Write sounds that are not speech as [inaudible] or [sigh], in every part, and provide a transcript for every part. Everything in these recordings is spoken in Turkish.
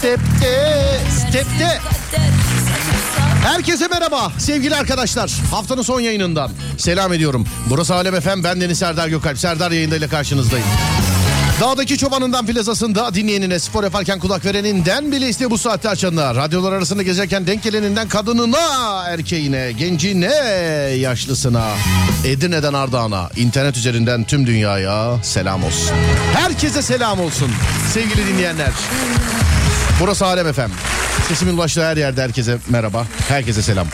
Stepte, stepte. Herkese merhaba sevgili arkadaşlar. Haftanın son yayınından selam ediyorum. Burası Alem Efem ben Deniz Serdar Gökalp. Serdar yayındayla karşınızdayım. Dağdaki çobanından plazasında dinleyenine spor yaparken kulak vereninden bile iste bu saatte açanlar. Radyolar arasında gezerken denk geleninden kadınına, erkeğine, gencine, yaşlısına, Edirne'den Ardahan'a, internet üzerinden tüm dünyaya selam olsun. Herkese selam olsun sevgili dinleyenler. Burası Alem Efem. Sesimin ulaştığı her yerde herkese merhaba. Herkese selam.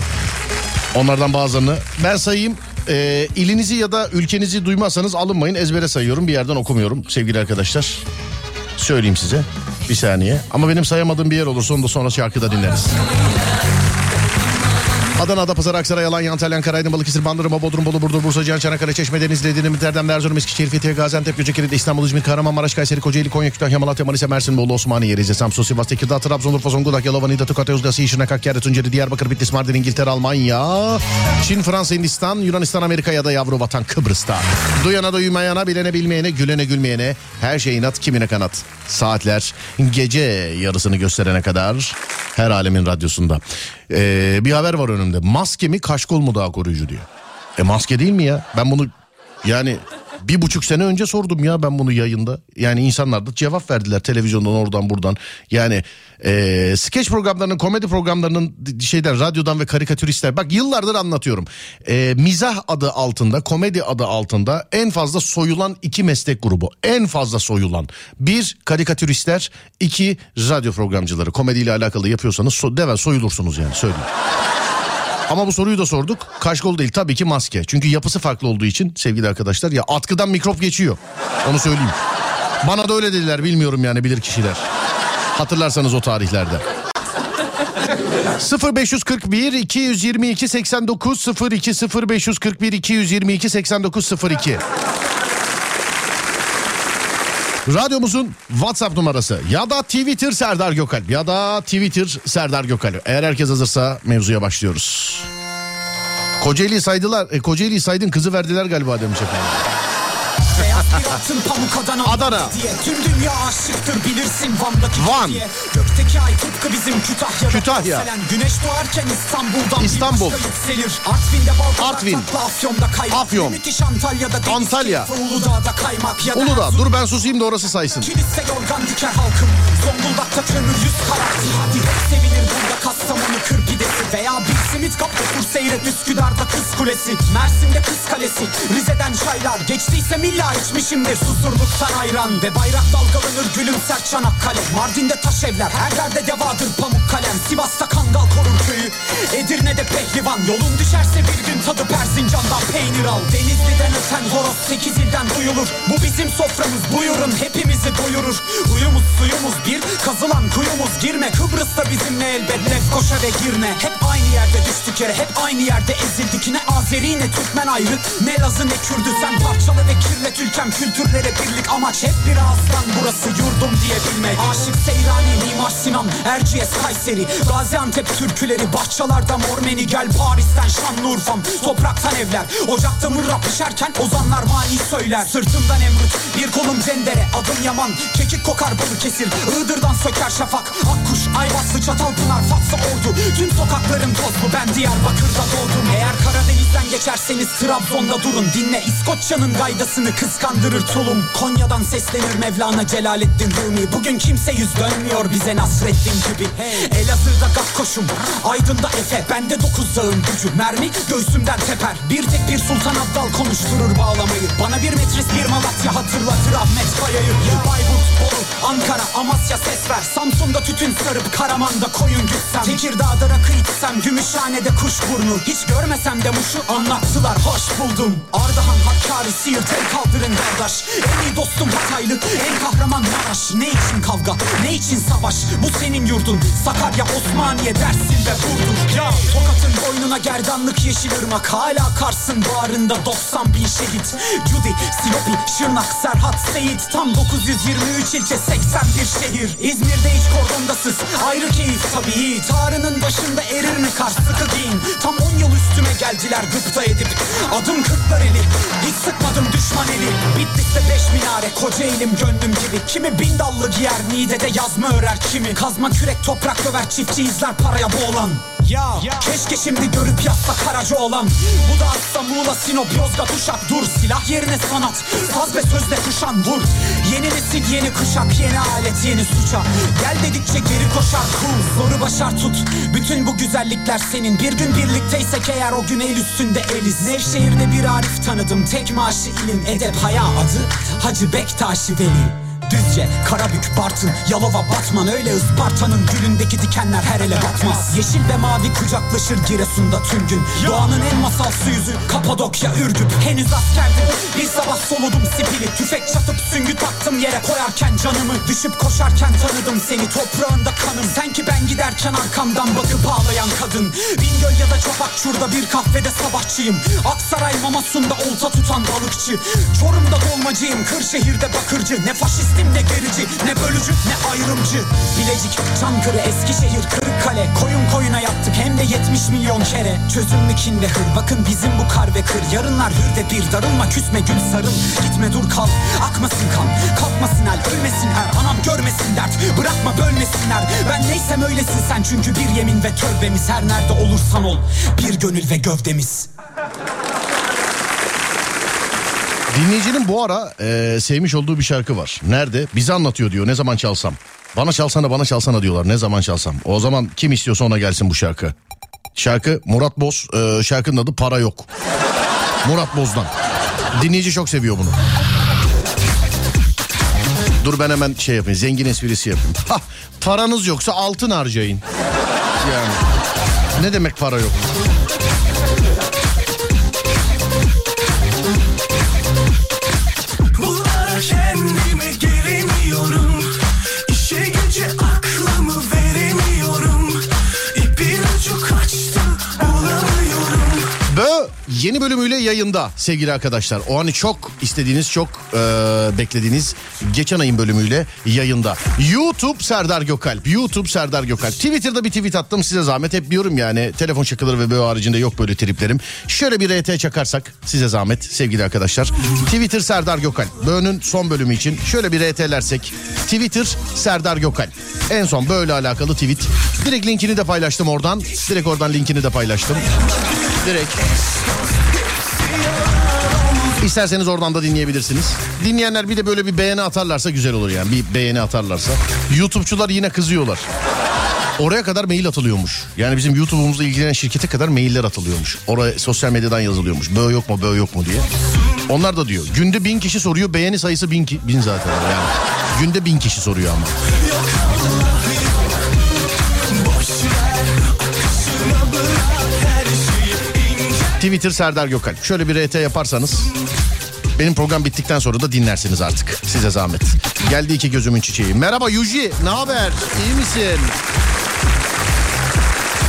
Onlardan bazılarını ben sayayım. Ee, ilinizi ya da ülkenizi duymazsanız alınmayın. Ezbere sayıyorum. Bir yerden okumuyorum sevgili arkadaşlar. Söyleyeyim size. Bir saniye. Ama benim sayamadığım bir yer olursa onu da sonra şarkıda dinleriz. Adana, Adapazarı, Aksaray, Alanya, Antalya, Ankara, Aydın, Balıkesir, Bandırma, Bodrum, Bolu, Burdur, Bursa, Cihan, Çanakkale, Çeşme, Denizli, Edirne, Erdem, Erzurum, Eskişehir, Fethiye, Gaziantep, Göcekere, İstanbul, İzmir, Kahramanmaraş, Kayseri, Kocaeli, Konya, Kütahya, Malatya, Manisa, Mersin, Bolu, Osmaniye, Rize, Samsun, Sivas, Tekirdağ, Trabzon, Urfa, Zonguldak, Yalova, Niğde, Tokat, Yozgat, Şırnak, Hakkari, Tunceli, Diyarbakır, Bitlis, Mardin, İngiltere, Almanya, Çin, Fransa, Hindistan, Yunanistan, Amerika ya da yavru vatan Kıbrıs'ta. Duyana duymayana, bilene bilmeyene, gülene gülmeyene, her şey inat, kimine kanat. Saatler gece yarısını gösterene kadar her alemin radyosunda. Ee, bir haber var önümde. Maske mi kaşkol mu daha koruyucu diyor. E maske değil mi ya? Ben bunu yani bir buçuk sene önce sordum ya ben bunu yayında. Yani insanlar da cevap verdiler televizyondan oradan buradan. Yani e, skeç programlarının komedi programlarının şeyden radyodan ve karikatüristler. Bak yıllardır anlatıyorum. E, mizah adı altında komedi adı altında en fazla soyulan iki meslek grubu. En fazla soyulan. Bir karikatüristler iki radyo programcıları. Komediyle alakalı yapıyorsanız so, deve soyulursunuz yani söyleyeyim. Ama bu soruyu da sorduk. Kaşkol değil tabii ki maske. Çünkü yapısı farklı olduğu için sevgili arkadaşlar ya atkıdan mikrop geçiyor. Onu söyleyeyim. Bana da öyle dediler bilmiyorum yani bilir kişiler. Hatırlarsanız o tarihlerde. 0541 222 89 02 0541 222 89 02 Radyomuzun WhatsApp numarası ya da Twitter Serdar Gökalp ya da Twitter Serdar Gökalp. Eğer herkes hazırsa mevzuya başlıyoruz. Kocaeli'yi saydılar. E, Kocaeli'yi saydın kızı verdiler galiba demiş efendim. Adana. Diye. Tüm dünya aşıktır bilirsin Van'daki Van. diye. Gökteki ay tıpkı bizim Kütahya'da. Kütahya. yükselen Güneş doğarken İstanbul'dan İstanbul. bir yükselir. Bal Artvin. Afyon'da kaymak. Afyon. Müthiş Antalya'da deniz Antalya. keyfi, Uludağ'da kaymak. Ya da Uludağ dur ben susayım da orası saysın. Kilise yorgan diker halkım Zonguldak'ta kömür yüz karartı Hadi hep sevilir burada Kastamonu kır pidesi Veya bir simit kap otur seyret Üsküdar'da kız kulesi Mersin'de kız kalesi Rize'den çaylar Geçtiyse milla içmişimdir. Susurluktan ayran Ve bayrak dalgalanır gülümser Çanakkale. Mardin'de taş evler Her yerde devadır pamuk kalem. Sivas'ta kangal korur köyü Edirne'de pehlivan. Yolun düşerse bir gün tadı Persincan'dan peynir al. Denizli'den öten horoz sekiz ilden duyulur. Bu bizim soframız buyurun hepimizi doyurur. Uyumuz suyumuz bir kazılan kuyumuz girme. Kıbrıs'ta bizimle elbet Lefkoşa ve Girne Hep aynı yerde düştük yere hep aynı yerde ezildik. Ne Azeri ne Türkmen ayrı ne Lazı ne Kürdü Sen parçalı ve kirlet ülkem kültürlere birlik Amaç hep bir ağızdan burası yurdum diye bilmek Aşık Seyrani, Mimar Sinan, Erciyes, Kayseri. Gaziantep türküleri, bahçalarda Mormeni Gel. Paris'ten Şanlıurfa'm, topraktan evler. Ocakta mırra pişerken ozanlar mani söyler. Sırtımdan emrut, bir kolum cendere. Adım Yaman, kekik kokar balı kesir. Iğdır'dan söker şafak, Akkuş, Ayvaslı, Çatalpınar, Fatsa Ordu. Tüm sokaklarım tozlu, ben Diyarbakır'da doğdum. Eğer Karadeniz'den geçerseniz Trabzon'da durun Dinle. İskoçya'nın gaydasını kıskandırır tulum. Konya'dan seslenir Mevlana Celaleddin Rumi. Bugün kimse yüz dönmüyor bize Nasreddin gibi. Elazığ'da Gafkoş'um Aydın'da Efe. Bende dokuz zağın gücü Mermi göğsümden teper. Bir tek bir Sultan Abdal konuşturur bağlamayı. Bana bir metris bir Malatya hatırlatır Ahmet Kaya'yı Bayburt, Bolu, Ankara, Amasya ses ver. Samsun'da tütün sarıp Karaman'da koyun gütsem. Tekirdağ'da rakı içsem Gümüşhane'de kuş burnu. Hiç görmesem de muşu anlattılar. Hoş buldum Ardahan, Hakkari, Siirt el kaldırın kardeş En iyi dostum Hataylı en kahraman Maraş. Ne için kavga ne için savaş? Bu senin yurdun. Sakarya, Osmaniye, Dersin ve Burdur Ya Tokat'ın boynuna gerdanlık yeşil ırmak. Hala Kars'ın bağrında 90 bin şehit. Cudi, Silopi, Şırnak, Serhat, Seyit. Tam 923 ilçe 81 şehir. İzmir'de hiç kordondasız. Ayrı keyif tabii Tarının başında erir mi kar sıkı giyin. Tam 10 yıl üstüme geldiler gıpta edip. Adım kırklar eli hiç sıkmadım düşman eli. Bitlis'te beş minare koca elim gönlüm gibi. Kimi bin dallı giyer Niğde'de yazma örer kimi Kazma kürek toprak döver çiftçi izler paraya boğulan ya, keşke şimdi görüp yazsa Karaca olan. Bu da asla Muğla, Sinop, Yozgat, Uşak Dur. Silah yerine sanat Saz ve sözle kuşan vur. Yeni nesil yeni kuşak Yeni alet yeni suça. Gel dedikçe geri koşar cool Zoru başar tut. Bütün bu güzellikler senin. Bir gün birlikteysek eğer o gün el üstünde eliz. Nevşehir'de bir Arif tanıdım. Tek maaşı ilim edep haya adı Hacı Bektaşi Veli Düzce, Karabük, Bartın, Yalova, Batman. Öyle Isparta'nın gülündeki dikenler her ele batmaz. Yeşil ve mavi kucaklaşır Giresun'da tüm gün. Doğanın en masalsı yüzü Kapadokya, Ürgüp. Henüz askerdim. Bir sabah soludum sipili. Tüfek çatıp süngü taktım yere koyarken canımı. Düşüp koşarken tanıdım seni. Toprağında kanım Giderken arkamdan bakıp ağlayan kadın. Bingöl ya da Çopakçur'da bir kahvede sabahçıyım. Aksaray Mamasun'da olta tutan balıkçı. Çorum'da dolmacıyım Kırşehir'de bakırcı. Ne faşistim ne gerici ne bölücü ne ayrımcı. Bilecik, Çankırı, Eskişehir, Kırıkkale. Koyun koyuna yattık hem de 70 milyon kere. Çözüm mü kin ve hır? Bakın bizim bu kar ve kır. Yarınlar hür de bir darılma küsme gül sarıl. Gitme dur kal. Akmasın kan. Kalkmasın el ölmesin er. Anam görmesin dert. Bırakma bölmesinler. Ben neysem öylesin sen Çünkü bir yemin ve tövbemiz her nerede olursan ol Bir gönül ve gövdemiz Dinleyicinin bu ara e, sevmiş olduğu bir şarkı var. Nerede? Bize anlatıyor diyor ne zaman çalsam. Bana çalsana bana çalsana diyorlar ne zaman çalsam. O zaman kim istiyorsa ona gelsin bu şarkı. Şarkı Murat Boz. E, şarkının adı Para Yok. Murat Boz'dan. Dinleyici çok seviyor bunu. Dur ben hemen şey yapayım zengin esprisi yapayım. Ha, paranız yoksa altın harcayın. Yani ne demek para yok? Yeni bölümüyle yayında sevgili arkadaşlar. O hani çok istediğiniz, çok e, beklediğiniz geçen ayın bölümüyle yayında. YouTube Serdar Gökalp. YouTube Serdar Gökalp. Twitter'da bir tweet attım size zahmet. Hep diyorum yani telefon şakaları ve böyle haricinde yok böyle triplerim. Şöyle bir RT çakarsak size zahmet sevgili arkadaşlar. Twitter Serdar Gökalp. Böğünün son bölümü için şöyle bir RT'lersek. Twitter Serdar Gökalp. En son böyle alakalı tweet. Direkt linkini de paylaştım oradan. Direkt oradan linkini de paylaştım. Direkt. İsterseniz oradan da dinleyebilirsiniz. Dinleyenler bir de böyle bir beğeni atarlarsa güzel olur yani. Bir beğeni atarlarsa. YouTube'çular yine kızıyorlar. Oraya kadar mail atılıyormuş. Yani bizim YouTube'umuzla ilgilenen şirkete kadar mailler atılıyormuş. Oraya sosyal medyadan yazılıyormuş. Böğ yok mu böğ yok mu diye. Onlar da diyor. Günde bin kişi soruyor. Beğeni sayısı bin, ki- bin zaten. Yani. Günde bin kişi soruyor ama. Twitter Serdar Gökalp. Şöyle bir RT yaparsanız benim program bittikten sonra da dinlersiniz artık. Size zahmet. Geldi iki gözümün çiçeği. Merhaba Yuji. Ne haber? İyi misin?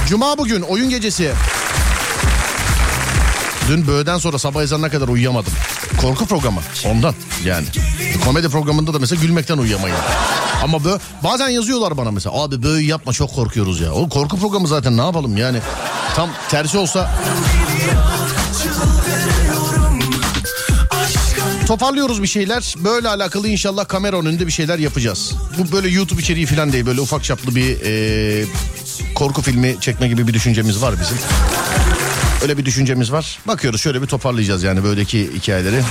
Cuma bugün oyun gecesi. Dün böğden sonra sabah ezanına kadar uyuyamadım. Korku programı ondan yani. Komedi programında da mesela gülmekten uyuyamayın. Ama bö bazen yazıyorlar bana mesela abi böğü yapma çok korkuyoruz ya. O korku programı zaten ne yapalım yani. Tam tersi olsa Toparlıyoruz bir şeyler. Böyle alakalı inşallah kamera önünde bir şeyler yapacağız. Bu böyle YouTube içeriği falan değil. Böyle ufak çaplı bir e, korku filmi çekme gibi bir düşüncemiz var bizim. Öyle bir düşüncemiz var. Bakıyoruz şöyle bir toparlayacağız yani böyleki hikayeleri.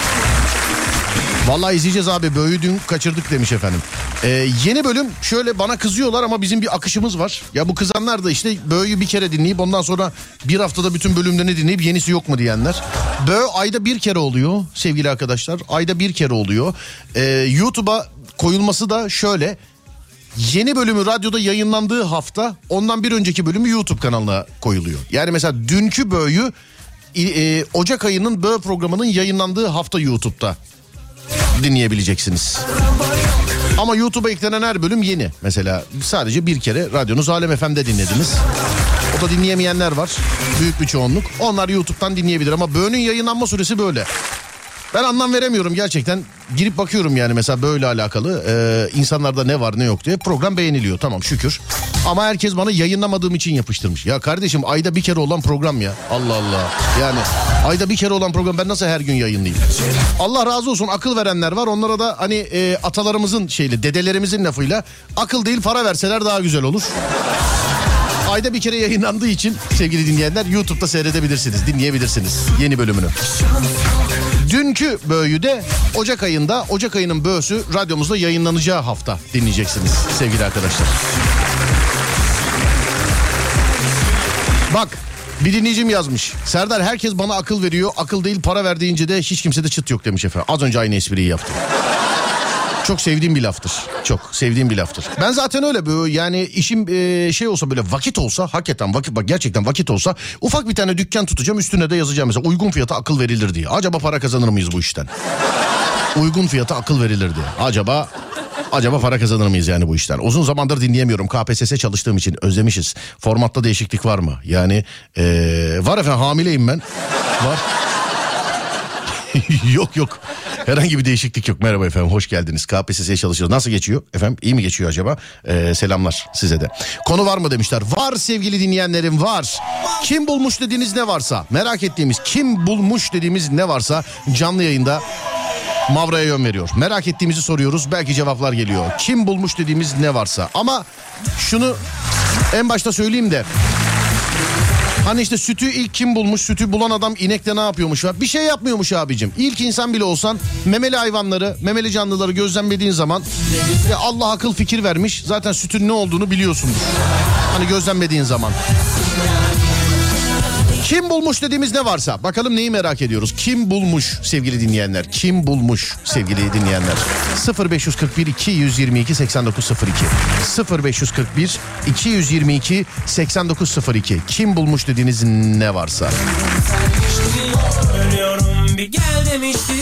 Vallahi izleyeceğiz abi. Böğü dün kaçırdık demiş efendim. Ee, yeni bölüm şöyle bana kızıyorlar ama bizim bir akışımız var. Ya bu kızanlar da işte Böğü'yü bir kere dinleyip ondan sonra bir haftada bütün bölümlerini dinleyip yenisi yok mu diyenler. Böğü ayda bir kere oluyor sevgili arkadaşlar. Ayda bir kere oluyor. Ee, YouTube'a koyulması da şöyle. Yeni bölümü radyoda yayınlandığı hafta ondan bir önceki bölümü YouTube kanalına koyuluyor. Yani mesela dünkü Böğü'yü e, Ocak ayının Böğ programının yayınlandığı hafta YouTube'da dinleyebileceksiniz. Ama YouTube'a eklenen her bölüm yeni. Mesela sadece bir kere radyonuz Alem FM'de dinlediniz. O da dinleyemeyenler var. Büyük bir çoğunluk. Onlar YouTube'dan dinleyebilir ama Böğünün yayınlanma süresi böyle. Ben anlam veremiyorum gerçekten. Girip bakıyorum yani mesela böyle alakalı. Ee, insanlarda ne var ne yok diye. Program beğeniliyor tamam şükür. Ama herkes bana yayınlamadığım için yapıştırmış. Ya kardeşim ayda bir kere olan program ya. Allah Allah. Yani ayda bir kere olan program ben nasıl her gün yayınlayayım? Allah razı olsun akıl verenler var. Onlara da hani e, atalarımızın şeyle dedelerimizin lafıyla akıl değil para verseler daha güzel olur. Ayda bir kere yayınlandığı için sevgili dinleyenler YouTube'da seyredebilirsiniz, dinleyebilirsiniz yeni bölümünü. Dünkü böğü de Ocak ayında, Ocak ayının böğüsü radyomuzda yayınlanacağı hafta dinleyeceksiniz sevgili arkadaşlar. Bak bir dinleyicim yazmış. Serdar herkes bana akıl veriyor. Akıl değil para ver deyince de hiç kimsede çıt yok demiş efendim. Az önce aynı espriyi yaptım. Çok sevdiğim bir laftır. Çok sevdiğim bir laftır. Ben zaten öyle böyle yani işim e, şey olsa böyle vakit olsa hakikaten vakit bak gerçekten vakit olsa ufak bir tane dükkan tutacağım üstüne de yazacağım mesela uygun fiyata akıl verilir diye. Acaba para kazanır mıyız bu işten? uygun fiyata akıl verilir diye. Acaba Acaba para kazanır mıyız yani bu işten? Uzun zamandır dinleyemiyorum. KPSS çalıştığım için özlemişiz. Formatta değişiklik var mı? Yani ee, var efendim hamileyim ben. Var. [laughs] yok yok. Herhangi bir değişiklik yok. Merhaba efendim hoş geldiniz. KPSS'ye çalışıyoruz. Nasıl geçiyor? Efendim iyi mi geçiyor acaba? Ee, selamlar size de. Konu var mı demişler. Var sevgili dinleyenlerim var. Kim bulmuş dediğiniz ne varsa merak ettiğimiz kim bulmuş dediğimiz ne varsa canlı yayında Mavra'ya yön veriyor. Merak ettiğimizi soruyoruz. Belki cevaplar geliyor. Kim bulmuş dediğimiz ne varsa. Ama şunu en başta söyleyeyim de Hani işte sütü ilk kim bulmuş? Sütü bulan adam inekte ne yapıyormuş? Bir şey yapmıyormuş abicim. İlk insan bile olsan memeli hayvanları, memeli canlıları gözlemlediğin zaman ya Allah akıl fikir vermiş. Zaten sütün ne olduğunu biliyorsundur. Hani gözlemlediğin zaman. Kim bulmuş dediğimiz ne varsa bakalım neyi merak ediyoruz. Kim bulmuş sevgili dinleyenler? Kim bulmuş sevgili dinleyenler? 0541 222 8902 0541 222 8902 Kim bulmuş dediğiniz ne varsa. Bir gel demiştim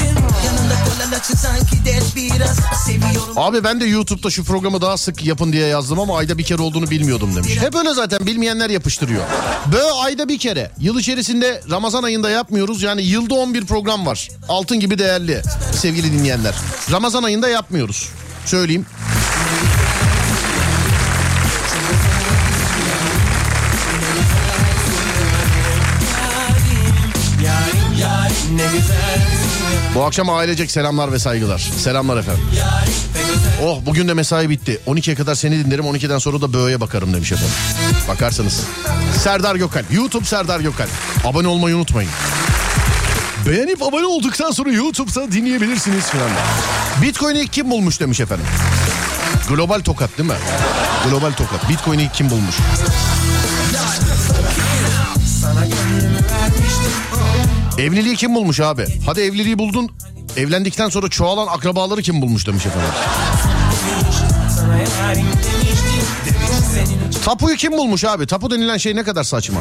Yanında kolan açı sanki dert biraz Seviyorum Abi ben de YouTube'da şu programı daha sık yapın diye yazdım ama ayda bir kere olduğunu bilmiyordum demiş. Hep öyle zaten bilmeyenler yapıştırıyor. Bö ayda bir kere. Yıl içerisinde Ramazan ayında yapmıyoruz. Yani yılda 11 program var. Altın gibi değerli sevgili dinleyenler. Ramazan ayında yapmıyoruz. Söyleyeyim. Bu akşam ailecek selamlar ve saygılar. Selamlar efendim. Oh bugün de mesai bitti. 12'ye kadar seni dinlerim 12'den sonra da böğe bakarım demiş efendim. Bakarsanız. Serdar Gökalp. YouTube Serdar Gökalp. Abone olmayı unutmayın. Beğenip abone olduktan sonra YouTube'da dinleyebilirsiniz filan. Bitcoin'i kim bulmuş demiş efendim. Global tokat değil mi? Global tokat. Bitcoin'i kim bulmuş? Evliliği kim bulmuş abi? Hadi evliliği buldun. Evlendikten sonra çoğalan akrabaları kim bulmuş demiş efendim. Tapuyu kim bulmuş abi? Tapu denilen şey ne kadar saçma.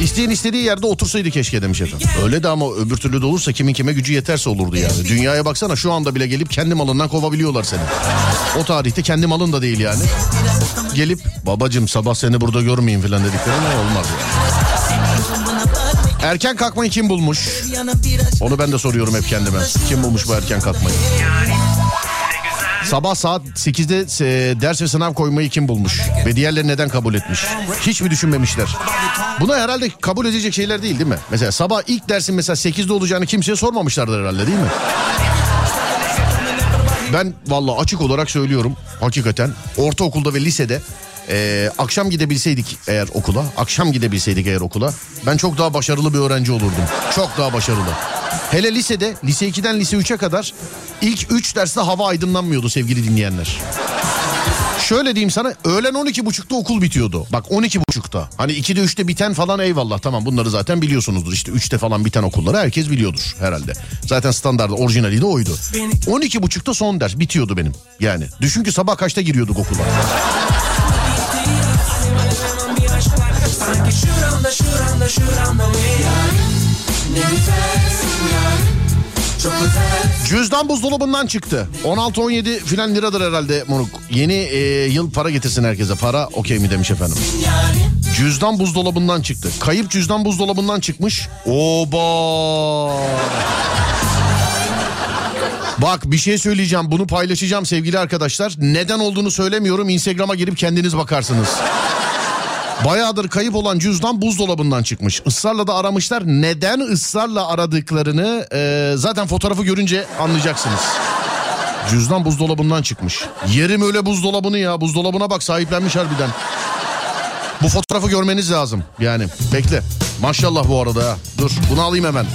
İsteyen istediği yerde otursaydı keşke demiş efendim. Öyle de ama öbür türlü de olursa kimin kime gücü yeterse olurdu yani. Dünyaya baksana şu anda bile gelip kendi malından kovabiliyorlar seni. O tarihte kendi malın da değil yani. Gelip babacım sabah seni burada görmeyeyim falan dedikleri ne olmaz yani. Erken kalkmayı kim bulmuş? Onu ben de soruyorum hep kendime. Kim bulmuş bu erken kalkmayı? Sabah saat 8'de e, ders ve sınav koymayı kim bulmuş? Ve diğerleri neden kabul etmiş? Hiç mi düşünmemişler? Buna herhalde kabul edecek şeyler değil değil mi? Mesela sabah ilk dersin mesela 8'de olacağını kimseye sormamışlardır herhalde değil mi? Ben vallahi açık olarak söylüyorum hakikaten ortaokulda ve lisede e, akşam gidebilseydik eğer okula, akşam gidebilseydik eğer okula ben çok daha başarılı bir öğrenci olurdum. Çok daha başarılı. Hele lisede, lise 2'den lise 3'e kadar ilk 3 derste hava aydınlanmıyordu sevgili dinleyenler. Şöyle diyeyim sana öğlen 12.30'da okul bitiyordu. Bak 12.30'da. Hani 2'de 3'te biten falan eyvallah tamam bunları zaten biliyorsunuzdur. İşte 3'te falan biten okulları herkes biliyordur herhalde. Zaten standardı orijinali de oydu. 12.30'da son ders bitiyordu benim. Yani düşün ki sabah kaçta giriyorduk okula. Cüzdan buzdolabından çıktı. 16-17 filan liradır herhalde moruk. Yeni e, yıl para getirsin herkese. Para okey mi demiş efendim. Cüzdan buzdolabından çıktı. Kayıp cüzdan buzdolabından çıkmış. Oba. Bak bir şey söyleyeceğim. Bunu paylaşacağım sevgili arkadaşlar. Neden olduğunu söylemiyorum. Instagram'a girip kendiniz bakarsınız. Bayağıdır kayıp olan cüzdan buzdolabından çıkmış. Israrla da aramışlar. Neden ısrarla aradıklarını e, zaten fotoğrafı görünce anlayacaksınız. Cüzdan buzdolabından çıkmış. Yerim öyle buzdolabını ya. Buzdolabına bak sahiplenmiş harbiden. Bu fotoğrafı görmeniz lazım. Yani bekle. Maşallah bu arada ha. Dur bunu alayım hemen.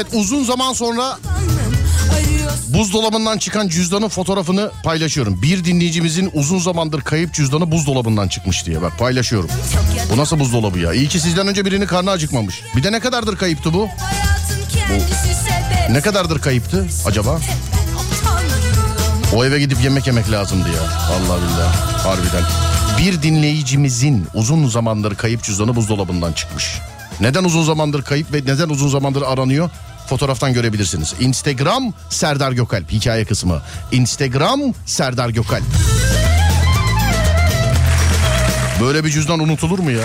Evet uzun zaman sonra Buzdolabından çıkan cüzdanın fotoğrafını paylaşıyorum. Bir dinleyicimizin uzun zamandır kayıp cüzdanı buzdolabından çıkmış diye bak paylaşıyorum. Bu nasıl buzdolabı ya? İyi ki sizden önce birinin karnı acıkmamış. Bir de ne kadardır kayıptı bu? Ne kadardır kayıptı acaba? O eve gidip yemek yemek lazımdı ya. Allah billah. Harbiden. Bir dinleyicimizin uzun zamandır kayıp cüzdanı buzdolabından çıkmış. Neden uzun zamandır kayıp ve neden uzun zamandır aranıyor? Fotoğraftan görebilirsiniz. Instagram Serdar Gökalp hikaye kısmı. Instagram Serdar Gökalp. Böyle bir cüzdan unutulur mu ya?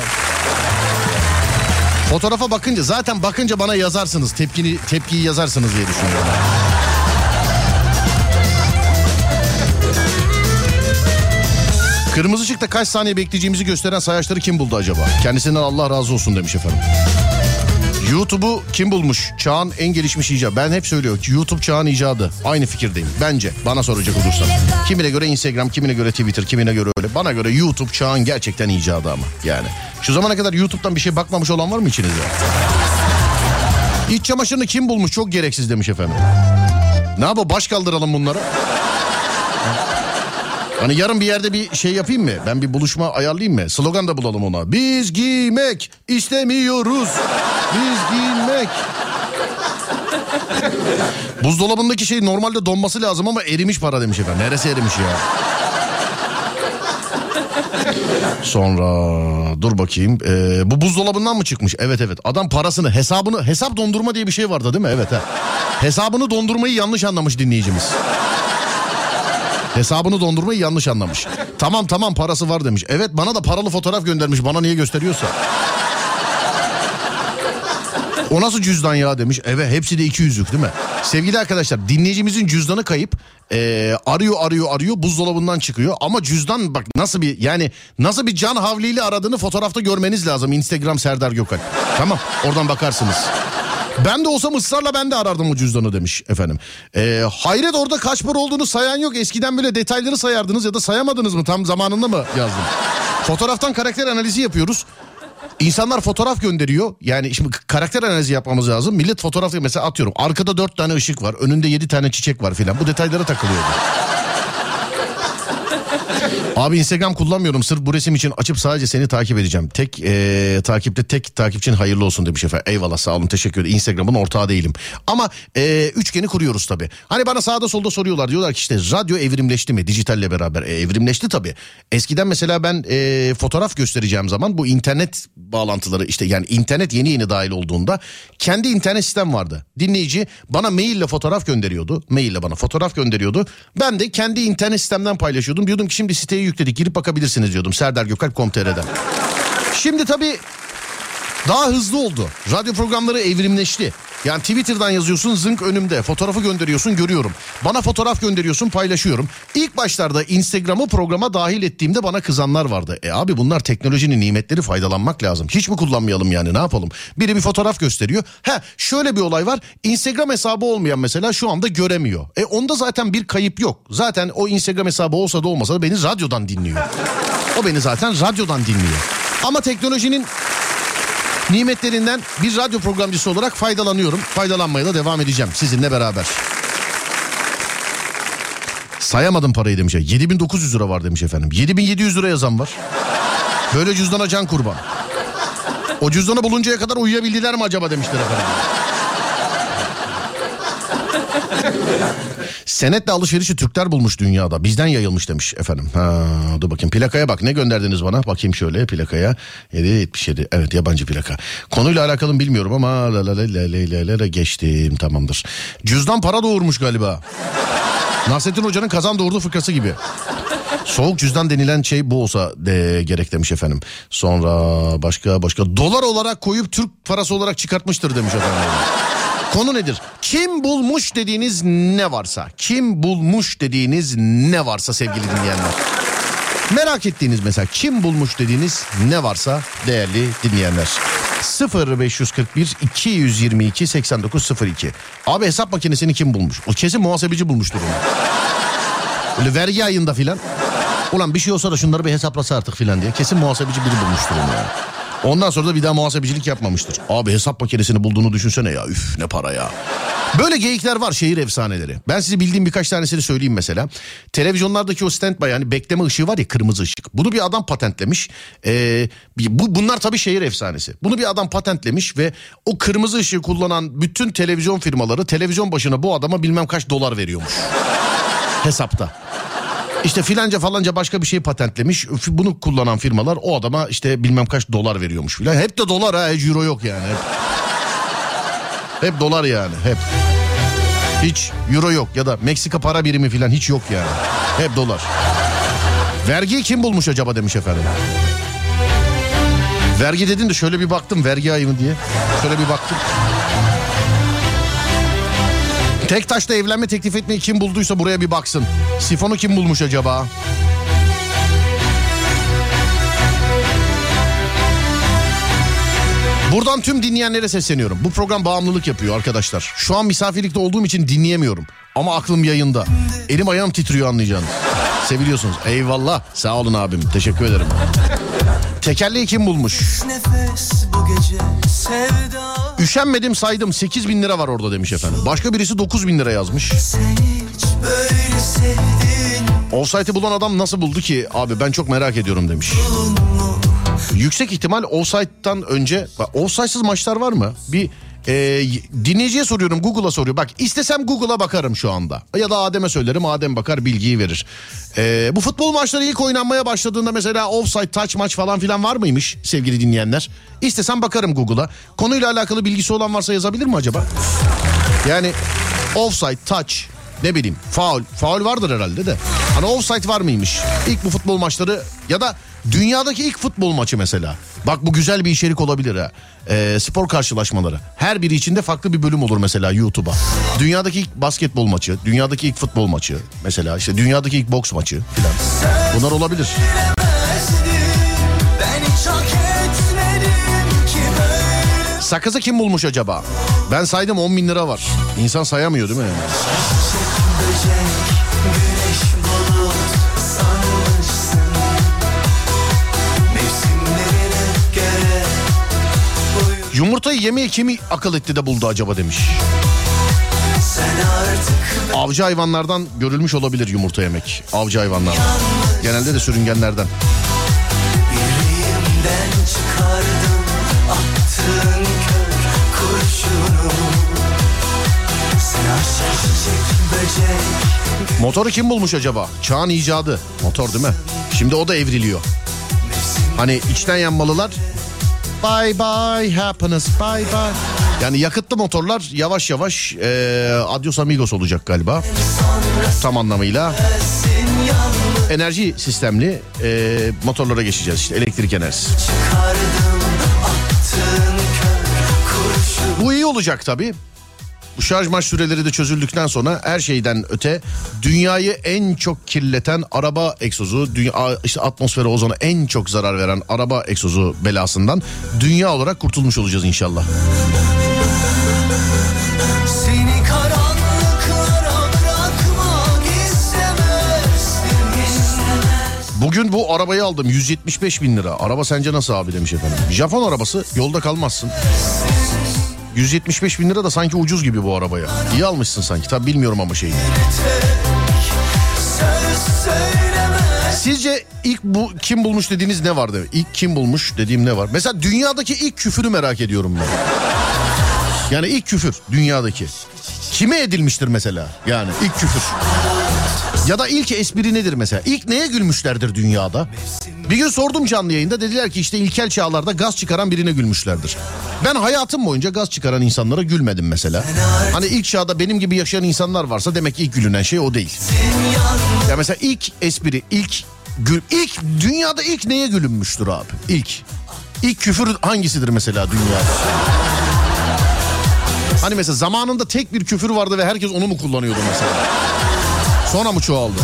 Fotoğrafa bakınca zaten bakınca bana yazarsınız. Tepkini tepkiyi yazarsınız diye düşünüyorum. Kırmızı ışıkta kaç saniye bekleyeceğimizi gösteren sayaçları kim buldu acaba? Kendisinden Allah razı olsun demiş efendim. YouTube'u kim bulmuş? Çağın en gelişmiş icadı. Ben hep söylüyorum ki YouTube çağın icadı. Aynı fikirdeyim. Bence bana soracak olursan. Kimine göre Instagram, kimine göre Twitter, kimine göre öyle. Bana göre YouTube çağın gerçekten icadı ama. Yani şu zamana kadar YouTube'dan bir şey bakmamış olan var mı içinizde? İç çamaşırını kim bulmuş? Çok gereksiz demiş efendim. Ne yapalım baş kaldıralım bunlara. Hani yarın bir yerde bir şey yapayım mı? Ben bir buluşma ayarlayayım mı? Slogan da bulalım ona. Biz giymek istemiyoruz. Biz giymek. Buzdolabındaki şey normalde donması lazım ama erimiş para demiş efendim. Neresi erimiş ya? Sonra dur bakayım. Ee, bu buzdolabından mı çıkmış? Evet evet. Adam parasını hesabını hesap dondurma diye bir şey vardı değil mi? Evet ha. Hesabını dondurmayı yanlış anlamış dinleyicimiz. Hesabını dondurmayı yanlış anlamış. Tamam tamam parası var demiş. Evet bana da paralı fotoğraf göndermiş. Bana niye gösteriyorsa. O nasıl cüzdan ya demiş. Evet hepsi de iki yüzlük değil mi? Sevgili arkadaşlar dinleyicimizin cüzdanı kayıp. Ee, arıyor arıyor arıyor buzdolabından çıkıyor. Ama cüzdan bak nasıl bir yani nasıl bir can havliyle aradığını fotoğrafta görmeniz lazım. Instagram Serdar Gökal. Tamam oradan bakarsınız. Ben de olsam ısrarla ben de arardım o cüzdanı demiş efendim. Ee, hayret orada kaç para olduğunu sayan yok. Eskiden böyle detayları sayardınız ya da sayamadınız mı tam zamanında mı yazdım. Fotoğraftan karakter analizi yapıyoruz. İnsanlar fotoğraf gönderiyor. Yani şimdi karakter analizi yapmamız lazım. Millet fotoğraf mesela atıyorum. Arkada dört tane ışık var. Önünde yedi tane çiçek var filan. Bu detaylara takılıyordu. Abi Instagram kullanmıyorum sırf bu resim için açıp sadece seni takip edeceğim. Tek e, takipte tek takipçin hayırlı olsun demiş efendim. Eyvallah sağ olun teşekkür ederim. Instagram'ın ortağı değilim. Ama e, üçgeni kuruyoruz tabii. Hani bana sağda solda soruyorlar. Diyorlar ki işte radyo evrimleşti mi dijitalle beraber? E, evrimleşti tabii. Eskiden mesela ben e, fotoğraf göstereceğim zaman bu internet bağlantıları işte yani internet yeni yeni dahil olduğunda kendi internet sistem vardı. Dinleyici bana maille fotoğraf gönderiyordu. Maille bana fotoğraf gönderiyordu. Ben de kendi internet sistemden paylaşıyordum. Diyordum ki şimdi siteyi yükledik girip bakabilirsiniz diyordum. serdargökalp.com.tr'den. Şimdi tabii daha hızlı oldu. Radyo programları evrimleşti. Yani Twitter'dan yazıyorsun zınk önümde. Fotoğrafı gönderiyorsun görüyorum. Bana fotoğraf gönderiyorsun paylaşıyorum. İlk başlarda Instagram'ı programa dahil ettiğimde bana kızanlar vardı. E abi bunlar teknolojinin nimetleri faydalanmak lazım. Hiç mi kullanmayalım yani ne yapalım? Biri bir fotoğraf gösteriyor. Ha şöyle bir olay var. Instagram hesabı olmayan mesela şu anda göremiyor. E onda zaten bir kayıp yok. Zaten o Instagram hesabı olsa da olmasa da beni radyodan dinliyor. O beni zaten radyodan dinliyor. Ama teknolojinin nimetlerinden bir radyo programcısı olarak faydalanıyorum. Faydalanmaya da devam edeceğim sizinle beraber. Sayamadım parayı demiş. ya. 7900 lira var demiş efendim. 7700 lira yazan var. Böyle cüzdana can kurban. O cüzdanı buluncaya kadar uyuyabildiler mi acaba demişler efendim. Senetle alışverişi Türkler bulmuş dünyada. Bizden yayılmış demiş efendim. Ha, dur bakayım plakaya bak ne gönderdiniz bana? Bakayım şöyle plakaya. 777 evet yabancı plaka. Konuyla alakalı bilmiyorum ama la la la la la la la geçtim tamamdır. Cüzdan para doğurmuş galiba. Nasrettin Hoca'nın kazan doğurdu fıkrası gibi. Soğuk cüzdan denilen şey bu olsa de gerek demiş efendim. Sonra başka başka dolar olarak koyup Türk parası olarak çıkartmıştır demiş efendim. Konu nedir? Kim bulmuş dediğiniz ne varsa, kim bulmuş dediğiniz ne varsa sevgili dinleyenler. Merak ettiğiniz mesela kim bulmuş dediğiniz ne varsa değerli dinleyenler. 0541 222 8902. Abi hesap makinesini kim bulmuş? O kesin muhasebeci bulmuştur onu. Böyle vergi ayında filan. Ulan bir şey olsa da şunları bir hesaplasa artık filan diye. Kesin muhasebeci biri bulmuştur onu ya. Ondan sonra da bir daha muhasebecilik yapmamıştır. Abi hesap makinesini bulduğunu düşünsene ya. Üf ne para ya. Böyle geyikler var şehir efsaneleri. Ben size bildiğim birkaç tanesini söyleyeyim mesela. Televizyonlardaki o standby yani bekleme ışığı var ya kırmızı ışık. Bunu bir adam patentlemiş. Ee, bu, bunlar tabii şehir efsanesi. Bunu bir adam patentlemiş ve o kırmızı ışığı kullanan bütün televizyon firmaları televizyon başına bu adama bilmem kaç dolar veriyormuş. [laughs] Hesapta. İşte filanca falanca başka bir şey patentlemiş. Bunu kullanan firmalar o adama işte bilmem kaç dolar veriyormuş filan. Hep de dolar ha euro yok yani. Hep, hep dolar yani hep. Hiç euro yok ya da Meksika para birimi filan hiç yok yani. Hep dolar. Vergiyi kim bulmuş acaba demiş efendim. Vergi dedin de şöyle bir baktım vergi ayımı diye. Şöyle bir baktım. Tek taşla evlenme teklif etmeyi kim bulduysa buraya bir baksın. Sifonu kim bulmuş acaba? Buradan tüm dinleyenlere sesleniyorum. Bu program bağımlılık yapıyor arkadaşlar. Şu an misafirlikte olduğum için dinleyemiyorum. Ama aklım yayında. Elim ayağım titriyor anlayacağınız. Seviliyorsunuz. Eyvallah. Sağ olun abim. Teşekkür ederim. Tekerleği kim bulmuş? Üşenmedim saydım 8 bin lira var orada demiş efendim. Başka birisi 9 bin lira yazmış. Offside'i bulan adam nasıl buldu ki? Abi ben çok merak ediyorum demiş. Yüksek ihtimal offside'dan önce... Offside'sız maçlar var mı? Bir e, dinleyiciye soruyorum Google'a soruyor. Bak istesem Google'a bakarım şu anda. Ya da Adem'e söylerim Adem bakar bilgiyi verir. E, bu futbol maçları ilk oynanmaya başladığında mesela offside touch maç falan filan var mıymış sevgili dinleyenler? İstesem bakarım Google'a. Konuyla alakalı bilgisi olan varsa yazabilir mi acaba? Yani offside touch ne bileyim faul. Faul vardır herhalde de. Hani offside var mıymış? İlk bu futbol maçları ya da dünyadaki ilk futbol maçı mesela. Bak bu güzel bir içerik olabilir ha. Ee, spor karşılaşmaları. Her biri içinde farklı bir bölüm olur mesela YouTube'a. Dünyadaki ilk basketbol maçı, dünyadaki ilk futbol maçı mesela işte dünyadaki ilk boks maçı filan. Bunlar olabilir. Sakızı kim bulmuş acaba? Ben saydım 10 bin lira var. İnsan sayamıyor değil mi? Yumurtayı yemeye kimi akıl etti de buldu acaba demiş. Avcı hayvanlardan görülmüş olabilir yumurta yemek. Avcı hayvanlar. Genelde de sürüngenlerden. Yüreğimden çıkardım attığın Motoru kim bulmuş acaba? Çağın icadı. Motor değil mi? Şimdi o da evriliyor. Hani içten yanmalılar. Bye bye happiness bye bye. Yani yakıtlı motorlar yavaş yavaş e, adios amigos olacak galiba. Tam anlamıyla. Enerji sistemli e, motorlara geçeceğiz işte elektrik enerjisi. Bu iyi olacak tabii. Bu şarj maç süreleri de çözüldükten sonra her şeyden öte dünyayı en çok kirleten araba egzozu, dünya, işte atmosfere ozona en çok zarar veren araba egzozu belasından dünya olarak kurtulmuş olacağız inşallah. Bugün bu arabayı aldım 175 bin lira. Araba sence nasıl abi demiş efendim. Japon arabası yolda kalmazsın. 175 bin lira da sanki ucuz gibi bu arabaya. İyi almışsın sanki. Tabi bilmiyorum ama şeyi. Sizce ilk bu kim bulmuş dediğiniz ne vardı? İlk kim bulmuş dediğim ne var? Mesela dünyadaki ilk küfürü merak ediyorum ben. Yani ilk küfür dünyadaki. Kime edilmiştir mesela? Yani ilk küfür. Ya da ilk espri nedir mesela? İlk neye gülmüşlerdir dünyada? Bir gün sordum canlı yayında dediler ki işte ilkel çağlarda gaz çıkaran birine gülmüşlerdir. Ben hayatım boyunca gaz çıkaran insanlara gülmedim mesela. Hani ilk çağda benim gibi yaşayan insanlar varsa demek ki ilk gülünen şey o değil. Ya mesela ilk espri, ilk gül, ilk dünyada ilk neye gülünmüştür abi? İlk. İlk küfür hangisidir mesela dünyada? Hani mesela zamanında tek bir küfür vardı ve herkes onu mu kullanıyordu mesela? Sonra mı çoğaldı?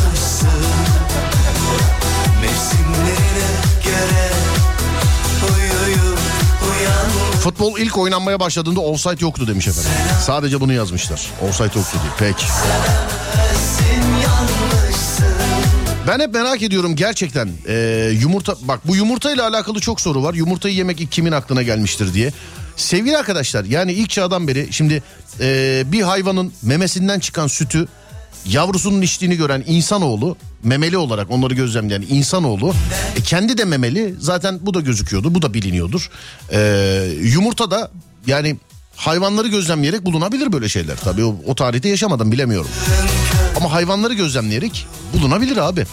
Futbol ilk oynanmaya başladığında offside yoktu demiş efendim. Sadece bunu yazmışlar. Offside yoktu diye. Peki. Ben hep merak ediyorum gerçekten ee, yumurta bak bu yumurta ile alakalı çok soru var. Yumurtayı yemek ilk kimin aklına gelmiştir diye. Sevgili arkadaşlar yani ilk çağdan beri şimdi ee, bir hayvanın memesinden çıkan sütü yavrusunun içtiğini gören insanoğlu memeli olarak onları gözlemleyen insanoğlu e, kendi de memeli zaten bu da gözüküyordu bu da biliniyordur. Ee, yumurta da yani hayvanları gözlemleyerek bulunabilir böyle şeyler. Tabii o, o tarihte yaşamadım bilemiyorum. Ama hayvanları gözlemleyerek bulunabilir abi.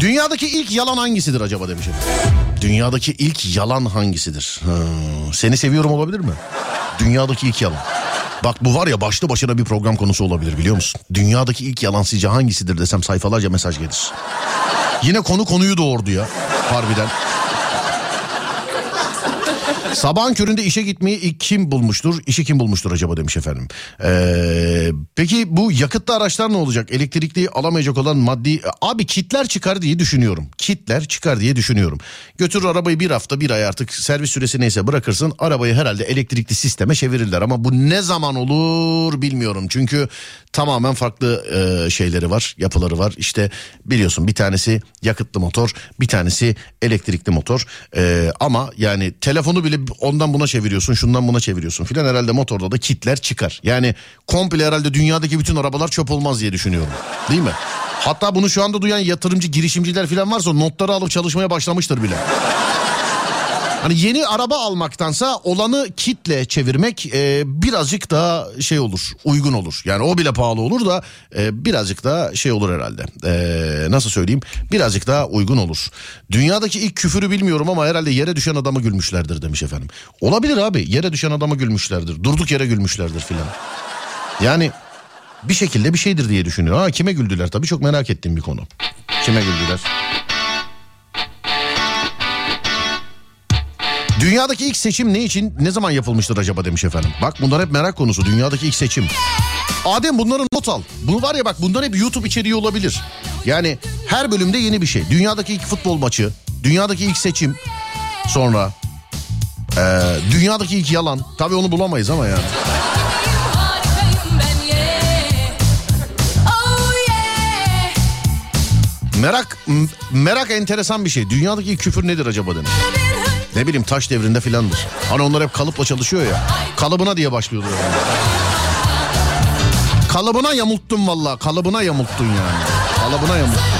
Dünyadaki ilk yalan hangisidir acaba demişim. Dünyadaki ilk yalan hangisidir? Ha, seni seviyorum olabilir mi? Dünyadaki ilk yalan. Bak bu var ya başlı başına bir program konusu olabilir biliyor musun? Dünyadaki ilk yalan sizce hangisidir desem sayfalarca mesaj gelir. Yine konu konuyu doğurdu ya harbiden. [laughs] Sabahın köründe işe gitmeyi kim bulmuştur? İşi kim bulmuştur acaba demiş efendim. Ee, peki bu yakıtlı araçlar ne olacak? Elektrikli alamayacak olan maddi... Abi kitler çıkar diye düşünüyorum. Kitler çıkar diye düşünüyorum. Götürür arabayı bir hafta bir ay artık servis süresi neyse bırakırsın. Arabayı herhalde elektrikli sisteme çevirirler. Ama bu ne zaman olur bilmiyorum. Çünkü tamamen farklı e, şeyleri var, yapıları var. İşte biliyorsun bir tanesi yakıtlı motor, bir tanesi elektrikli motor. E, ama yani telefonu bile ondan buna çeviriyorsun, şundan buna çeviriyorsun filan. Herhalde motorda da kitler çıkar. Yani komple herhalde dünyadaki bütün arabalar çöp olmaz diye düşünüyorum. Değil mi? Hatta bunu şu anda duyan yatırımcı, girişimciler filan varsa notları alıp çalışmaya başlamıştır bile. Hani yeni araba almaktansa olanı kitle çevirmek e, birazcık daha şey olur, uygun olur. Yani o bile pahalı olur da e, birazcık daha şey olur herhalde. E, nasıl söyleyeyim? Birazcık daha uygun olur. Dünyadaki ilk küfürü bilmiyorum ama herhalde yere düşen adamı gülmüşlerdir demiş efendim. Olabilir abi. Yere düşen adamı gülmüşlerdir. Durduk yere gülmüşlerdir filan. Yani bir şekilde bir şeydir diye düşünüyor. Ha kime güldüler tabii çok merak ettiğim bir konu. Kime güldüler? Dünyadaki ilk seçim ne için ne zaman yapılmıştır acaba demiş efendim. Bak bunlar hep merak konusu dünyadaki ilk seçim. Adem bunları not al. Bunu var ya bak bunlar hep YouTube içeriği olabilir. Yani her bölümde yeni bir şey. Dünyadaki ilk futbol maçı, dünyadaki ilk seçim, sonra ee, dünyadaki ilk yalan. Tabii onu bulamayız ama yani. Merak merak enteresan bir şey. Dünyadaki küfür nedir acaba demiş. Ne bileyim taş devrinde filandır. Hani onlar hep kalıpla çalışıyor ya. Kalıbına diye başlıyorlar yani. Kalıbına yamulttun valla. Kalıbına yamulttun yani. Kalıbına yamulttun.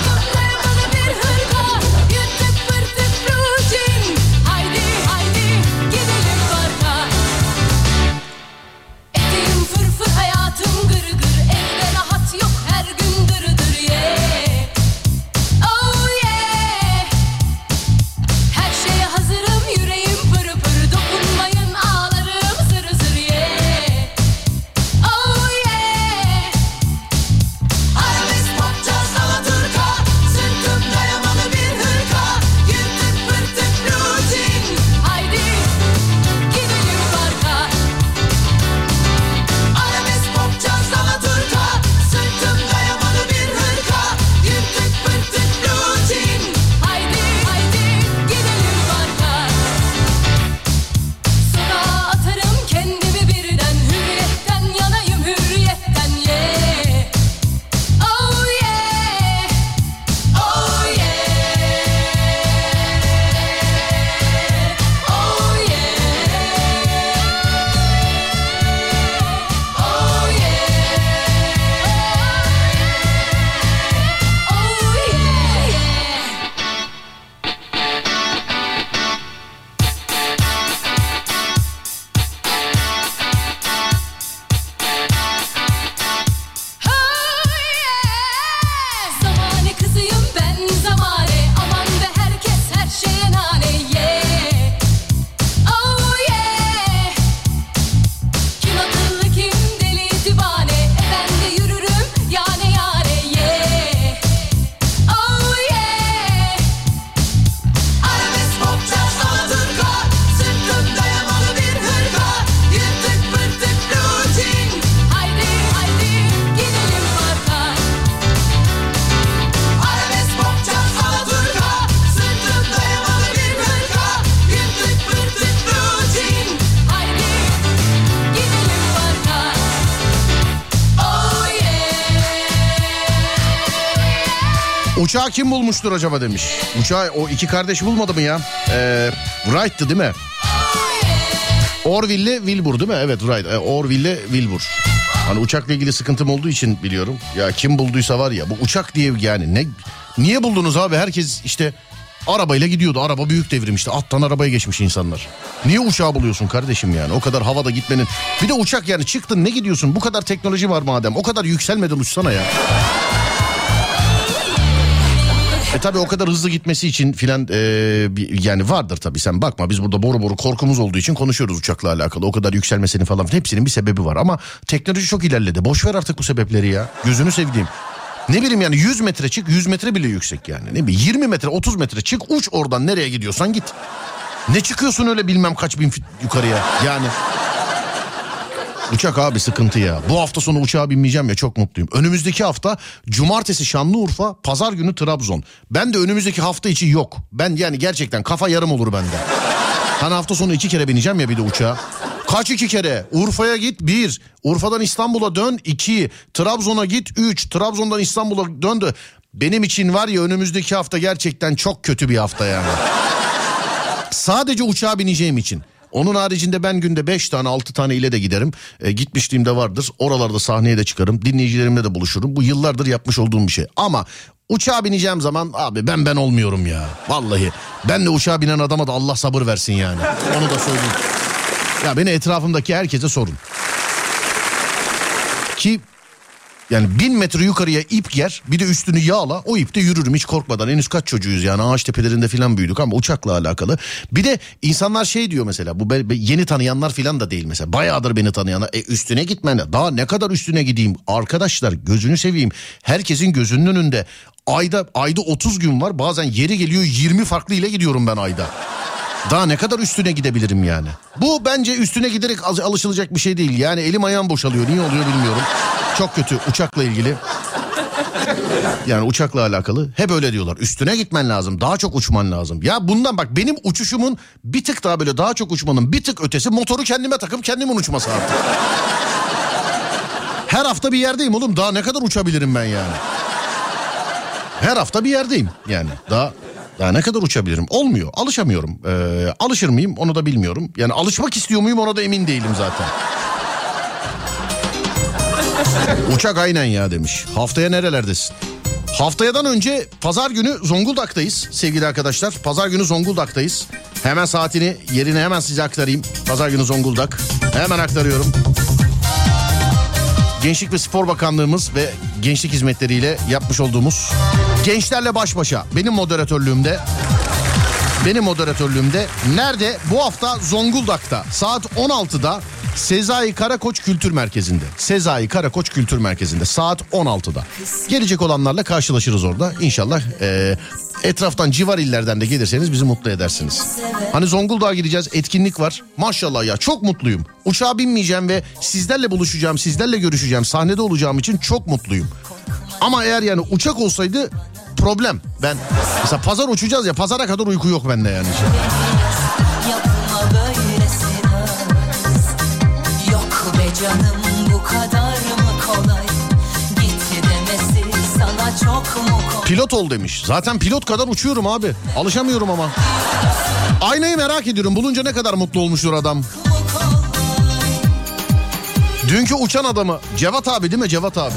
Uçağı kim bulmuştur acaba demiş. Uçağı o iki kardeş bulmadı mı ya? Ee, Wright'tı değil mi? Orville Wilbur değil mi? Evet Wright. Ee, Orville Wilbur. Hani uçakla ilgili sıkıntım olduğu için biliyorum. Ya kim bulduysa var ya bu uçak diye yani ne niye buldunuz abi? Herkes işte arabayla gidiyordu. Araba büyük devrim işte. Attan arabaya geçmiş insanlar. Niye uçağı buluyorsun kardeşim yani? O kadar havada gitmenin. Bir de uçak yani çıktın ne gidiyorsun? Bu kadar teknoloji var madem. O kadar yükselmeden uçsana ya. E tabi o kadar hızlı gitmesi için filan e, yani vardır tabi sen bakma biz burada boru boru korkumuz olduğu için konuşuyoruz uçakla alakalı. O kadar yükselmesini falan hepsinin bir sebebi var ama teknoloji çok ilerledi. Boş ver artık bu sebepleri ya. Gözünü sevdiğim. Ne bileyim yani 100 metre çık 100 metre bile yüksek yani. Ne bileyim 20 metre 30 metre çık uç oradan nereye gidiyorsan git. Ne çıkıyorsun öyle bilmem kaç bin fit yukarıya yani. Uçak abi sıkıntı ya. Bu hafta sonu uçağa binmeyeceğim ya çok mutluyum. Önümüzdeki hafta cumartesi Şanlıurfa, pazar günü Trabzon. Ben de önümüzdeki hafta içi yok. Ben yani gerçekten kafa yarım olur bende. Hani hafta sonu iki kere bineceğim ya bir de uçağa. Kaç iki kere? Urfa'ya git bir. Urfa'dan İstanbul'a dön iki. Trabzon'a git üç. Trabzon'dan İstanbul'a döndü. Benim için var ya önümüzdeki hafta gerçekten çok kötü bir hafta yani. Sadece uçağa bineceğim için. Onun haricinde ben günde 5 tane 6 tane ile de giderim. E, gitmişliğimde vardır. Oralarda sahneye de çıkarım. Dinleyicilerimle de buluşurum. Bu yıllardır yapmış olduğum bir şey. Ama uçağa bineceğim zaman abi ben ben olmuyorum ya. Vallahi. Ben de uçağa binen adama da Allah sabır versin yani. Onu da söyleyeyim. Ya beni etrafımdaki herkese sorun. Ki yani bin metre yukarıya ip ger bir de üstünü yağla o ipte yürürüm hiç korkmadan. Henüz kaç çocuğuyuz yani ağaç tepelerinde falan büyüdük ama uçakla alakalı. Bir de insanlar şey diyor mesela bu yeni tanıyanlar falan da değil mesela. Bayağıdır beni tanıyanlar e, üstüne gitmen daha ne kadar üstüne gideyim arkadaşlar gözünü seveyim. Herkesin gözünün önünde ayda ayda 30 gün var bazen yeri geliyor 20 farklı ile gidiyorum ben ayda. Daha ne kadar üstüne gidebilirim yani. Bu bence üstüne giderek al- alışılacak bir şey değil. Yani elim ayağım boşalıyor. Niye oluyor bilmiyorum. Çok kötü uçakla ilgili. Yani uçakla alakalı hep öyle diyorlar. Üstüne gitmen lazım. Daha çok uçman lazım. Ya bundan bak benim uçuşumun bir tık daha böyle daha çok uçmanın bir tık ötesi motoru kendime takıp kendimin uçması artık. Her hafta bir yerdeyim oğlum. Daha ne kadar uçabilirim ben yani? Her hafta bir yerdeyim yani. Daha daha ne kadar uçabilirim? Olmuyor. Alışamıyorum. Ee, alışır mıyım? Onu da bilmiyorum. Yani alışmak istiyor muyum? Ona da emin değilim zaten. [laughs] Uçak aynen ya demiş. Haftaya nerelerdesin? Haftayadan önce pazar günü Zonguldak'tayız sevgili arkadaşlar. Pazar günü Zonguldak'tayız. Hemen saatini yerine hemen size aktarayım. Pazar günü Zonguldak. Hemen aktarıyorum. Gençlik ve Spor Bakanlığımız ve gençlik hizmetleriyle yapmış olduğumuz Gençlerle Baş Başa benim moderatörlüğümde benim moderatörlüğümde nerede? Bu hafta Zonguldak'ta saat 16'da Sezai Karakoç Kültür Merkezi'nde. Sezai Karakoç Kültür Merkezi'nde saat 16'da. Gelecek olanlarla karşılaşırız orada. İnşallah eee, etraftan civar illerden de gelirseniz bizi mutlu edersiniz. Hani Zonguldak'a gideceğiz etkinlik var. Maşallah ya çok mutluyum. Uçağa binmeyeceğim ve sizlerle buluşacağım, sizlerle görüşeceğim. Sahnede olacağım için çok mutluyum. Ama eğer yani uçak olsaydı problem. Ben mesela pazar uçacağız ya pazara kadar uyku yok bende yani. Yapma canım bu kadar mı kolay Git demesi sana çok mu kolay Pilot ol demiş. Zaten pilot kadar uçuyorum abi. Alışamıyorum ama. Aynayı merak ediyorum. Bulunca ne kadar mutlu olmuştur adam. Dünkü uçan adamı Cevat abi değil mi Cevat abi?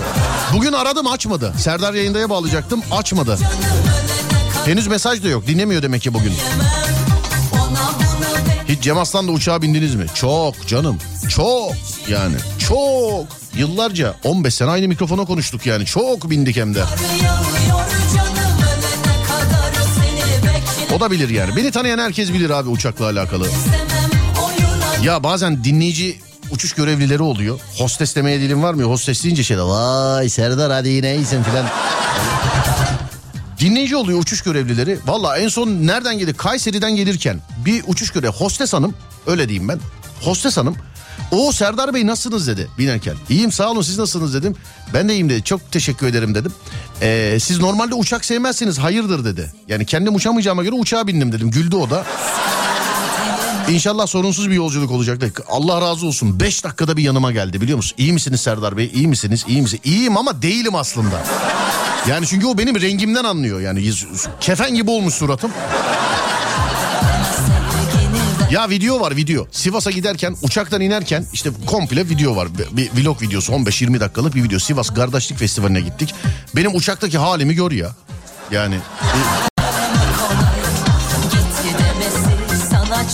Bugün aradım açmadı. Serdar yayındaya bağlayacaktım açmadı. Henüz mesaj da yok dinlemiyor demek ki bugün. Hiç Cem Aslan'la uçağa bindiniz mi? Çok canım. Çok yani. Çok. Yıllarca 15 sene aynı mikrofona konuştuk yani. Çok bindik hem de. O da bilir yani. Beni tanıyan herkes bilir abi uçakla alakalı. Ya bazen dinleyici uçuş görevlileri oluyor. Hostes demeye dilim var mı? Hostes deyince şeyde vay Serdar hadi yine iyisin filan. Dinleyici oluyor uçuş görevlileri. Valla en son nereden geldi? Kayseri'den gelirken bir uçuş görev hostes hanım öyle diyeyim ben. Hostes hanım o Serdar Bey nasılsınız dedi binerken. İyiyim sağ olun siz nasılsınız dedim. Ben de iyiyim dedi çok teşekkür ederim dedim. Ee, siz normalde uçak sevmezsiniz hayırdır dedi. Yani kendim uçamayacağıma göre uçağa bindim dedim. Güldü o da. İnşallah sorunsuz bir yolculuk olacak. Allah razı olsun. 5 dakikada bir yanıma geldi biliyor musun? İyi misiniz Serdar Bey? İyi misiniz? İyi misiniz? İyiyim ama değilim aslında. Yani çünkü o benim rengimden anlıyor yani kefen gibi olmuş suratım. Ya video var video. Sivas'a giderken uçaktan inerken işte komple video var. Bir, vlog videosu 15-20 dakikalık bir video. Sivas Kardeşlik Festivali'ne gittik. Benim uçaktaki halimi gör ya. Yani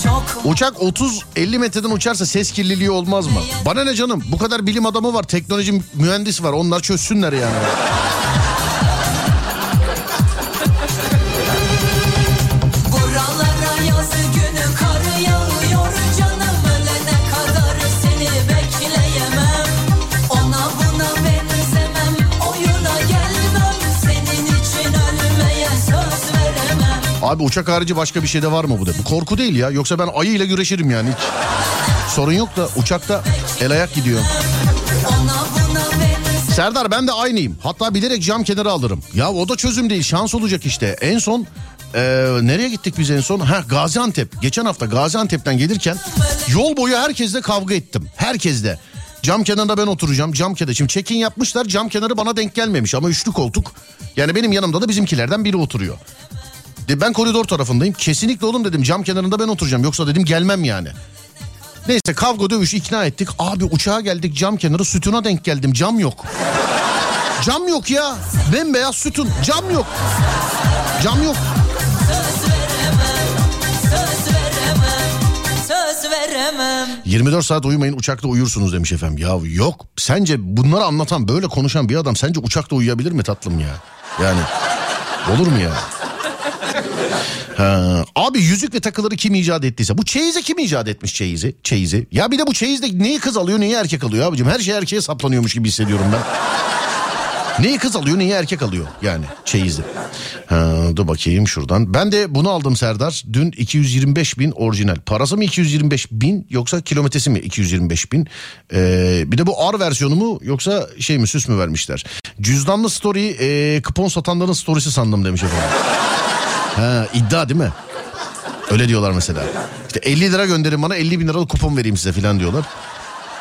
çok uçak 30-50 metreden uçarsa ses kirliliği olmaz mı? Bana ne canım bu kadar bilim adamı var teknoloji mühendis var onlar çözsünler yani. Abi uçak harici başka bir şey de var mı bu da? Bu korku değil ya yoksa ben ayı ile güreşirim yani hiç. Sorun yok da uçakta el ayak gidiyor. Serdar ben de aynıyım. Hatta bilerek cam kenarı alırım. Ya o da çözüm değil şans olacak işte. En son e, nereye gittik biz en son? Ha Gaziantep. Geçen hafta Gaziantep'ten gelirken yol boyu herkesle kavga ettim. Herkesle. Cam kenarında ben oturacağım. Cam kenarı. Şimdi check-in yapmışlar. Cam kenarı bana denk gelmemiş ama üçlü koltuk. Yani benim yanımda da bizimkilerden biri oturuyor. De ben koridor tarafındayım. Kesinlikle oğlum dedim cam kenarında ben oturacağım. Yoksa dedim gelmem yani. Neyse kavga dövüş ikna ettik. Abi uçağa geldik cam kenarı sütuna denk geldim. Cam yok. Cam yok ya. Bembeyaz sütun. Cam yok. Cam yok. veremem 24 saat uyumayın uçakta uyursunuz demiş efendim. Ya yok. Sence bunları anlatan böyle konuşan bir adam sence uçakta uyuyabilir mi tatlım ya? Yani olur mu ya? Ha, abi yüzük ve takıları kim icat ettiyse bu çeyizi kim icat etmiş çeyizi çeyizi ya bir de bu çeyizde neyi kız alıyor neyi erkek alıyor abicim her şey erkeğe saplanıyormuş gibi hissediyorum ben Neyi kız alıyor neyi erkek alıyor yani çeyizi. Ha, dur bakayım şuradan. Ben de bunu aldım Serdar. Dün 225 bin orijinal. Parası mı 225 bin yoksa kilometresi mi 225 bin? Ee, bir de bu R versiyonu mu yoksa şey mi süs mü vermişler? Cüzdanlı story e, kupon satanların storiesi sandım demiş efendim. Ha, iddia değil mi? Öyle diyorlar mesela. İşte 50 lira gönderin bana 50 bin liralık kupon vereyim size falan diyorlar.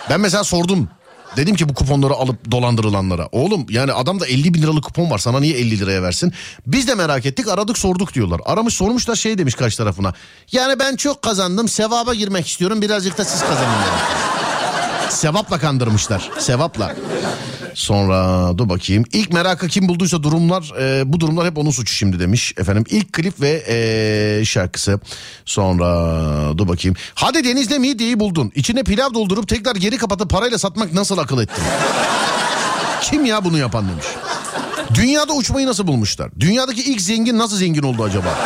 Ben mesela sordum. Dedim ki bu kuponları alıp dolandırılanlara. Oğlum yani adamda 50 bin liralık kupon var sana niye 50 liraya versin? Biz de merak ettik aradık sorduk diyorlar. Aramış sormuşlar şey demiş karşı tarafına. Yani ben çok kazandım sevaba girmek istiyorum birazcık da siz kazanın. Sevapla kandırmışlar. Sevapla. Sonra dur bakayım. İlk merakı kim bulduysa durumlar e, bu durumlar hep onun suçu şimdi demiş. Efendim ilk klip ve e, şarkısı. Sonra dur bakayım. Hadi denizde midyeyi buldun. İçine pilav doldurup tekrar geri kapatıp parayla satmak nasıl akıl ettin? kim ya bunu yapan demiş. Dünyada uçmayı nasıl bulmuşlar? Dünyadaki ilk zengin nasıl zengin oldu acaba?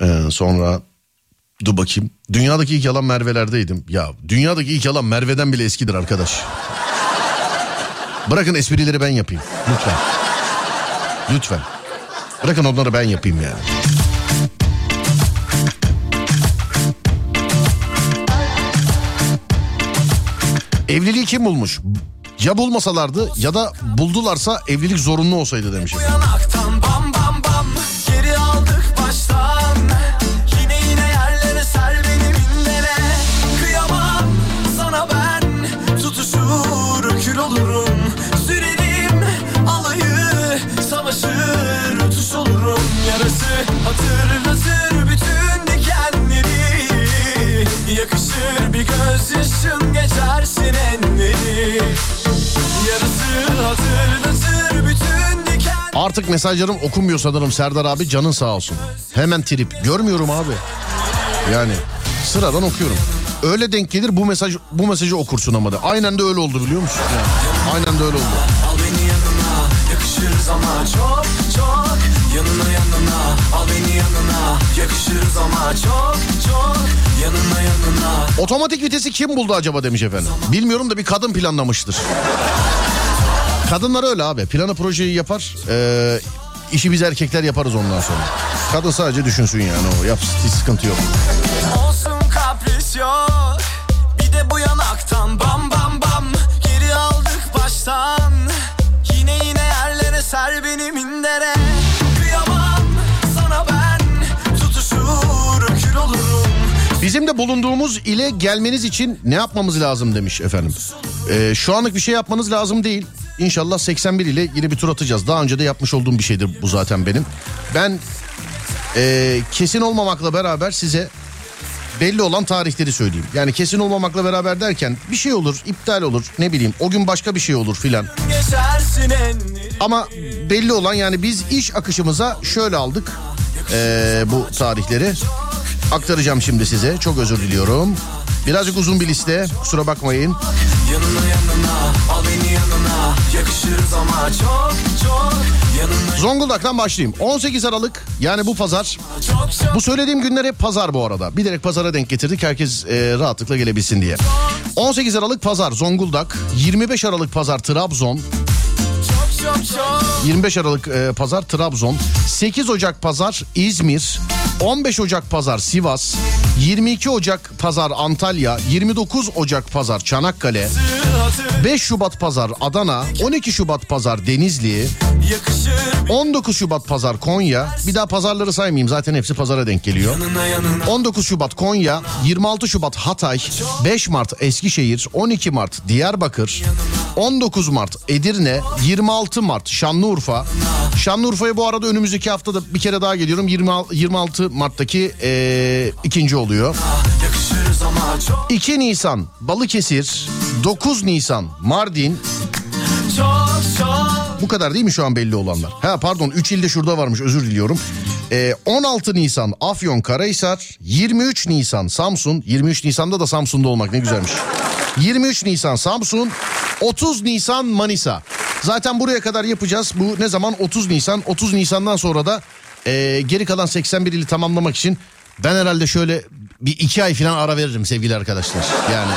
Ee, sonra dur bakayım. Dünyadaki ilk yalan Merve'lerdeydim. Ya dünyadaki ilk yalan Merve'den bile eskidir arkadaş. Bırakın esprileri ben yapayım. Lütfen. Lütfen. Bırakın onları ben yapayım yani. Evliliği kim bulmuş? Ya bulmasalardı ya da buldularsa evlilik zorunlu olsaydı demiş. Artık mesajlarım okunmuyor sanırım Serdar abi canın sağ olsun. Hemen trip. Görmüyorum abi. Yani sıradan okuyorum. Öyle denk gelir bu mesaj bu mesajı okursun ama da. Aynen de öyle oldu biliyor musun? Yani aynen de öyle oldu. Al beni yanına yakışırız ama çok çok Yanına yanına al beni yanına yakışırız ama çok çok Yanına yanına Otomatik vitesi kim buldu acaba demiş efendim. Bilmiyorum da bir kadın planlamıştır. Kadınlar öyle abi. Planı projeyi yapar. Ee, işi biz erkekler yaparız ondan sonra. Kadın sadece düşünsün yani o. Yapsın hiç sıkıntı yok. Bizim de bulunduğumuz ile gelmeniz için ne yapmamız lazım demiş efendim. Ee, şu anlık bir şey yapmanız lazım değil. İnşallah 81 ile yine bir tur atacağız. Daha önce de yapmış olduğum bir şeydir bu zaten benim. Ben e, kesin olmamakla beraber size belli olan tarihleri söyleyeyim. Yani kesin olmamakla beraber derken bir şey olur, iptal olur, ne bileyim o gün başka bir şey olur filan. Ama belli olan yani biz iş akışımıza şöyle aldık ee, bu tarihleri. Aktaracağım şimdi size. Çok özür diliyorum. Birazcık uzun bir liste. Kusura bakmayın. Yanına yanına al beni yanına Yakışırız ama çok çok Yanına Zonguldak'tan başlayayım. 18 Aralık yani bu pazar. Bu söylediğim günler hep pazar bu arada. Bilerek pazara denk getirdik herkes e, rahatlıkla gelebilsin diye. 18 Aralık pazar Zonguldak. 25 Aralık pazar Trabzon. çok çok çok 25 Aralık e, pazar Trabzon. 8 Ocak pazar İzmir. 15 Ocak pazar Sivas. 22 Ocak pazar Antalya. 29 Ocak pazar Çanakkale. hatır 5 Şubat pazar Adana. 12 Şubat pazar Denizli. Yakışır 19 Şubat pazar Konya. Bir daha pazarları saymayayım zaten hepsi pazara denk geliyor. yanına yanına 19 Şubat Konya, 26 Şubat Hatay, 5 Mart Eskişehir, 12 Mart Diyarbakır, 19 Mart Edirne, 26 Mart Şanlıurfa. Şanlıurfa'ya bu arada önümüzdeki haftada bir kere daha geliyorum. 20, 26 Mart'taki eee, ikinci oluyor. Yakışırız ama çok 2 Nisan Balıkesir, 9 Nisan Mardin. Bu kadar değil mi şu an belli olanlar? Ha pardon 3 ilde şurada varmış özür diliyorum. Ee, 16 Nisan Afyon Karahisar, 23 Nisan Samsun, 23 Nisan'da da Samsun'da olmak ne güzelmiş. 23 Nisan Samsun, 30 Nisan Manisa. Zaten buraya kadar yapacağız. Bu ne zaman? 30 Nisan. 30 Nisan'dan sonra da e, geri kalan 81 ili tamamlamak için ben herhalde şöyle bir iki ay falan ara veririm sevgili arkadaşlar. Yani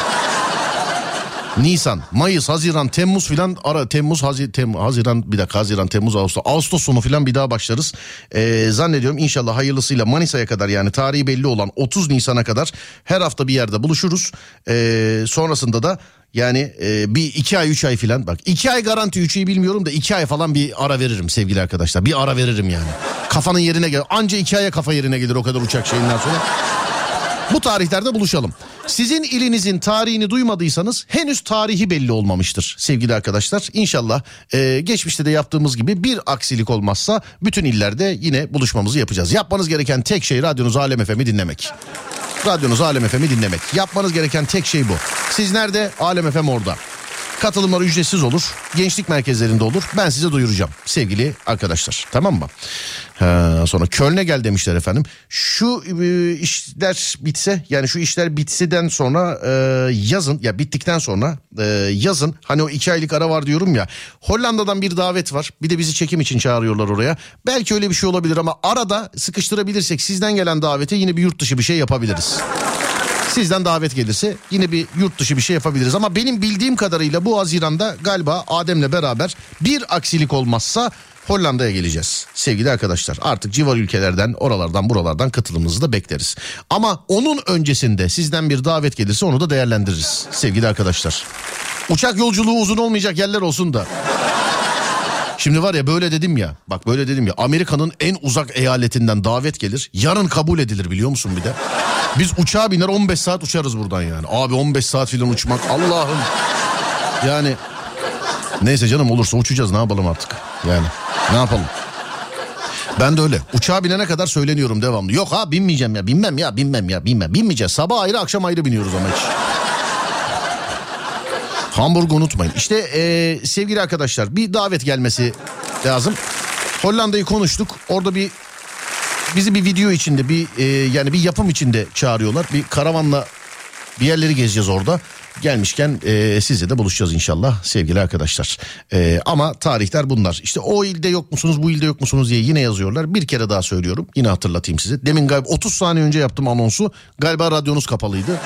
Nisan, Mayıs, Haziran, Temmuz filan ara Temmuz, Hazi, Tem, Haziran bir dakika Haziran, Temmuz, Ağustos, Ağustos sonu filan bir daha başlarız. Ee, zannediyorum inşallah hayırlısıyla Manisa'ya kadar yani tarihi belli olan 30 Nisan'a kadar her hafta bir yerde buluşuruz. Ee, sonrasında da yani e, bir iki ay üç ay filan bak iki ay garanti üç bilmiyorum da iki ay falan bir ara veririm sevgili arkadaşlar. Bir ara veririm yani. Kafanın yerine gel. Anca iki aya kafa yerine gelir o kadar uçak şeyinden sonra. Bu tarihlerde buluşalım. Sizin ilinizin tarihini duymadıysanız henüz tarihi belli olmamıştır sevgili arkadaşlar. İnşallah e, geçmişte de yaptığımız gibi bir aksilik olmazsa bütün illerde yine buluşmamızı yapacağız. Yapmanız gereken tek şey radyonuz Alem FM'i dinlemek. Radyonuz Alem FM'i dinlemek. Yapmanız gereken tek şey bu. Siz nerede? Alem FM orada. Katılımlar ücretsiz olur. Gençlik merkezlerinde olur. Ben size duyuracağım sevgili arkadaşlar. Tamam mı? Ha, sonra Köln'e gel demişler efendim. Şu e, işler bitse yani şu işler bitseden sonra e, yazın ya bittikten sonra e, yazın hani o iki aylık ara var diyorum ya. Hollanda'dan bir davet var. Bir de bizi çekim için çağırıyorlar oraya. Belki öyle bir şey olabilir ama arada sıkıştırabilirsek sizden gelen davete yine bir yurt dışı bir şey yapabiliriz. Sizden davet gelirse yine bir yurt dışı bir şey yapabiliriz. Ama benim bildiğim kadarıyla bu Haziran'da galiba Adem'le beraber bir aksilik olmazsa Hollanda'ya geleceğiz sevgili arkadaşlar. Artık civar ülkelerden oralardan buralardan katılımınızı da bekleriz. Ama onun öncesinde sizden bir davet gelirse onu da değerlendiririz sevgili arkadaşlar. Uçak yolculuğu uzun olmayacak yerler olsun da. Şimdi var ya böyle dedim ya bak böyle dedim ya Amerika'nın en uzak eyaletinden davet gelir yarın kabul edilir biliyor musun bir de. Biz uçağa biner 15 saat uçarız buradan yani. Abi 15 saat filan uçmak Allah'ım. Yani neyse canım olursa uçacağız ne yapalım artık. Yani ne yapalım. Ben de öyle. Uçağa binene kadar söyleniyorum devamlı. Yok ha binmeyeceğim ya binmem ya binmem ya binmem. Binmeyeceğiz. Sabah ayrı akşam ayrı biniyoruz ama hiç. Hamburg unutmayın. İşte eee, sevgili arkadaşlar bir davet gelmesi lazım. Hollanda'yı konuştuk. Orada bir bizi bir video içinde bir eee, yani bir yapım içinde çağırıyorlar. Bir karavanla bir yerleri gezeceğiz orada. Gelmişken eee sizle de buluşacağız inşallah sevgili arkadaşlar. Eee, ama tarihler bunlar. İşte o ilde yok musunuz bu ilde yok musunuz diye yine yazıyorlar. Bir kere daha söylüyorum. Yine hatırlatayım size. Demin galiba 30 saniye önce yaptım anonsu. Galiba radyonuz kapalıydı.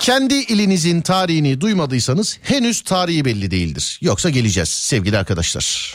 Kendi ilinizin tarihini duymadıysanız henüz tarihi belli değildir. Yoksa geleceğiz sevgili arkadaşlar.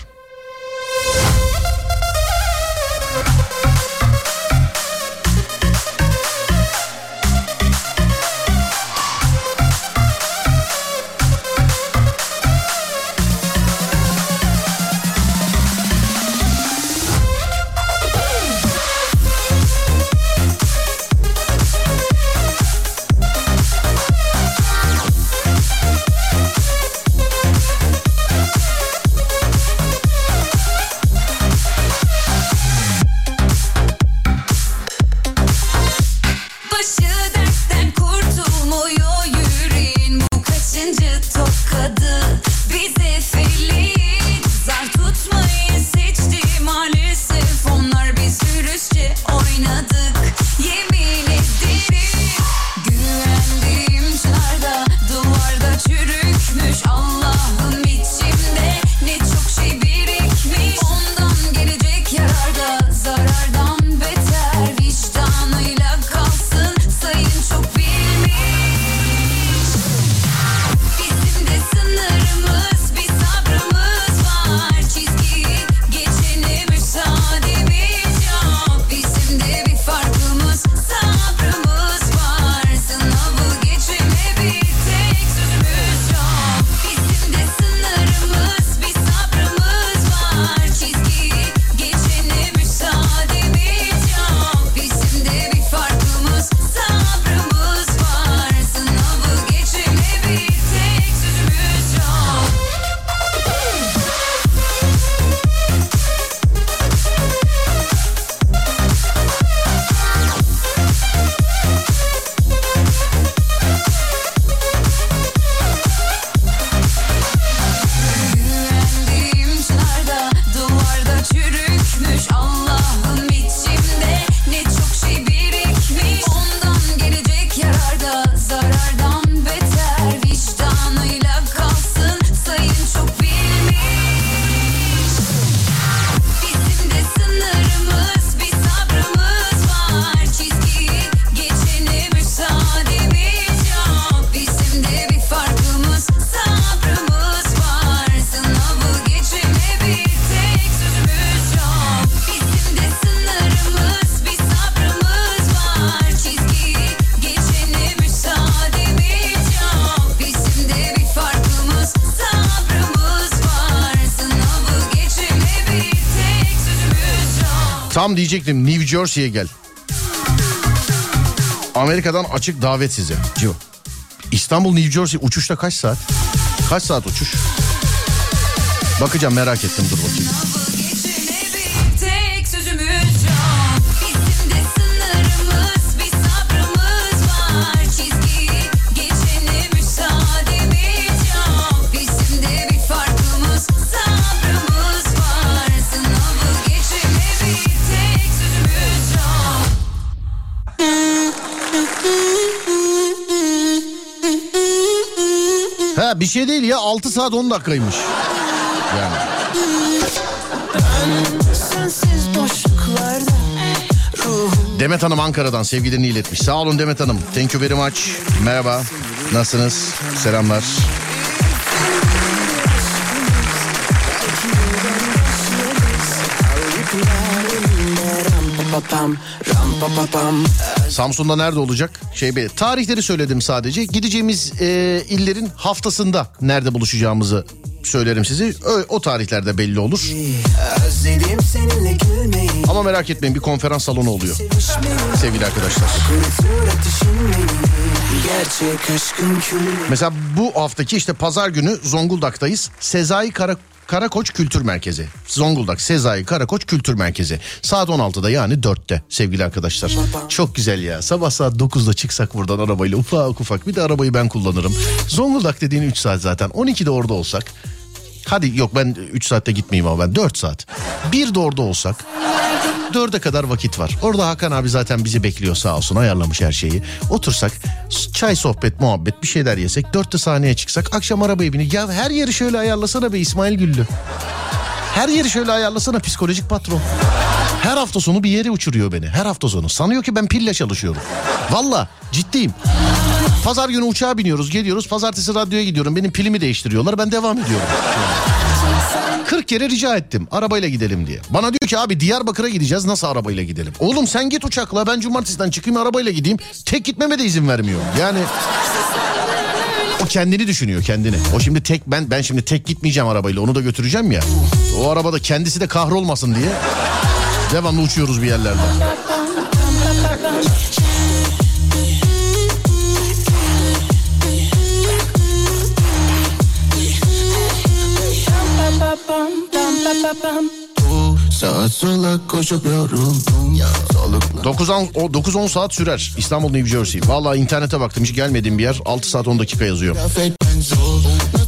Tam diyecektim New Jersey'ye gel. Amerika'dan açık davet size. Civo. İstanbul New Jersey uçuşta kaç saat? Kaç saat uçuş? Bakacağım merak ettim dur bakayım. Bir şey değil ya 6 saat 10 dakikaymış. Yani. Demet Hanım Ankara'dan sevgilerini iletmiş. Sağ olun Demet Hanım. Thank you very much. Merhaba. Nasılsınız? Selamlar. Papam ram Samsun'da nerede olacak? Şey be, tarihleri söyledim sadece. Gideceğimiz e, illerin haftasında nerede buluşacağımızı söylerim size. Ö- o tarihlerde belli olur. Ama merak etmeyin bir konferans salonu oluyor sevgili arkadaşlar. Mesela bu haftaki işte pazar günü Zonguldak'tayız. Sezai Kara Karakoç Kültür Merkezi. Zonguldak Sezai Karakoç Kültür Merkezi. Saat 16'da yani 4'te sevgili arkadaşlar. Çok güzel ya. Sabah saat 9'da çıksak buradan arabayla ufak ufak. Bir de arabayı ben kullanırım. Zonguldak dediğin 3 saat zaten. 12'de orada olsak. Hadi yok ben 3 saatte gitmeyeyim ama ben 4 saat. Bir de orada olsak. Dörde kadar vakit var. Orada Hakan abi zaten bizi bekliyor sağ olsun ayarlamış her şeyi. Otursak çay sohbet muhabbet bir şeyler yesek dörtte sahneye çıksak akşam arabaya binip ya her yeri şöyle ayarlasana be İsmail Güllü. Her yeri şöyle ayarlasana psikolojik patron. Her hafta sonu bir yere uçuruyor beni. Her hafta sonu. Sanıyor ki ben pille çalışıyorum. Valla ciddiyim. Pazar günü uçağa biniyoruz geliyoruz. Pazartesi radyoya gidiyorum. Benim pilimi değiştiriyorlar. Ben devam ediyorum. [laughs] 40 kere rica ettim arabayla gidelim diye. Bana diyor ki abi Diyarbakır'a gideceğiz nasıl arabayla gidelim? Oğlum sen git uçakla ben cumartesiden çıkayım arabayla gideyim. Tek gitmeme de izin vermiyor. Yani o kendini düşünüyor kendini. O şimdi tek ben ben şimdi tek gitmeyeceğim arabayla onu da götüreceğim ya. O arabada kendisi de kahrolmasın diye. Devamlı uçuyoruz bir yerlerde. Saat sola koşup yoruldum Solukla 9-10 saat sürer İstanbul New Jersey. Valla internete baktım hiç gelmediğim bir yer 6 saat 10 dakika yazıyor.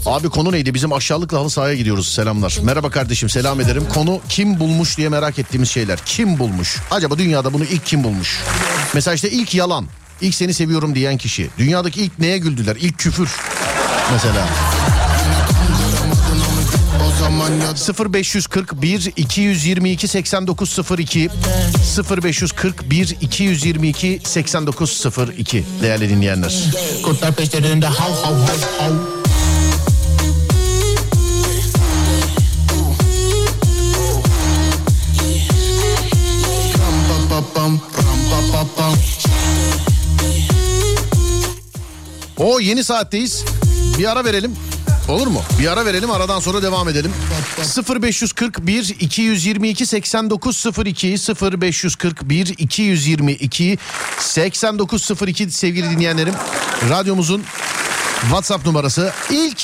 Abi konu neydi? Bizim aşağılıkla halı sahaya gidiyoruz. Selamlar. Merhaba kardeşim selam ederim. Konu kim bulmuş diye merak ettiğimiz şeyler. Kim bulmuş? Acaba dünyada bunu ilk kim bulmuş? Mesela işte ilk yalan. İlk seni seviyorum diyen kişi. Dünyadaki ilk neye güldüler? İlk küfür. Mesela. O zaman ya 0541 222 8902 0541 222 8902 değerli dinleyenler. kurtlar peşlerinde hav hav hav hav. O yeni saatteyiz. Bir ara verelim. Olur mu? Bir ara verelim aradan sonra devam edelim. 0541 222 8902 0541 222 8902 sevgili dinleyenlerim. Radyomuzun WhatsApp numarası. İlk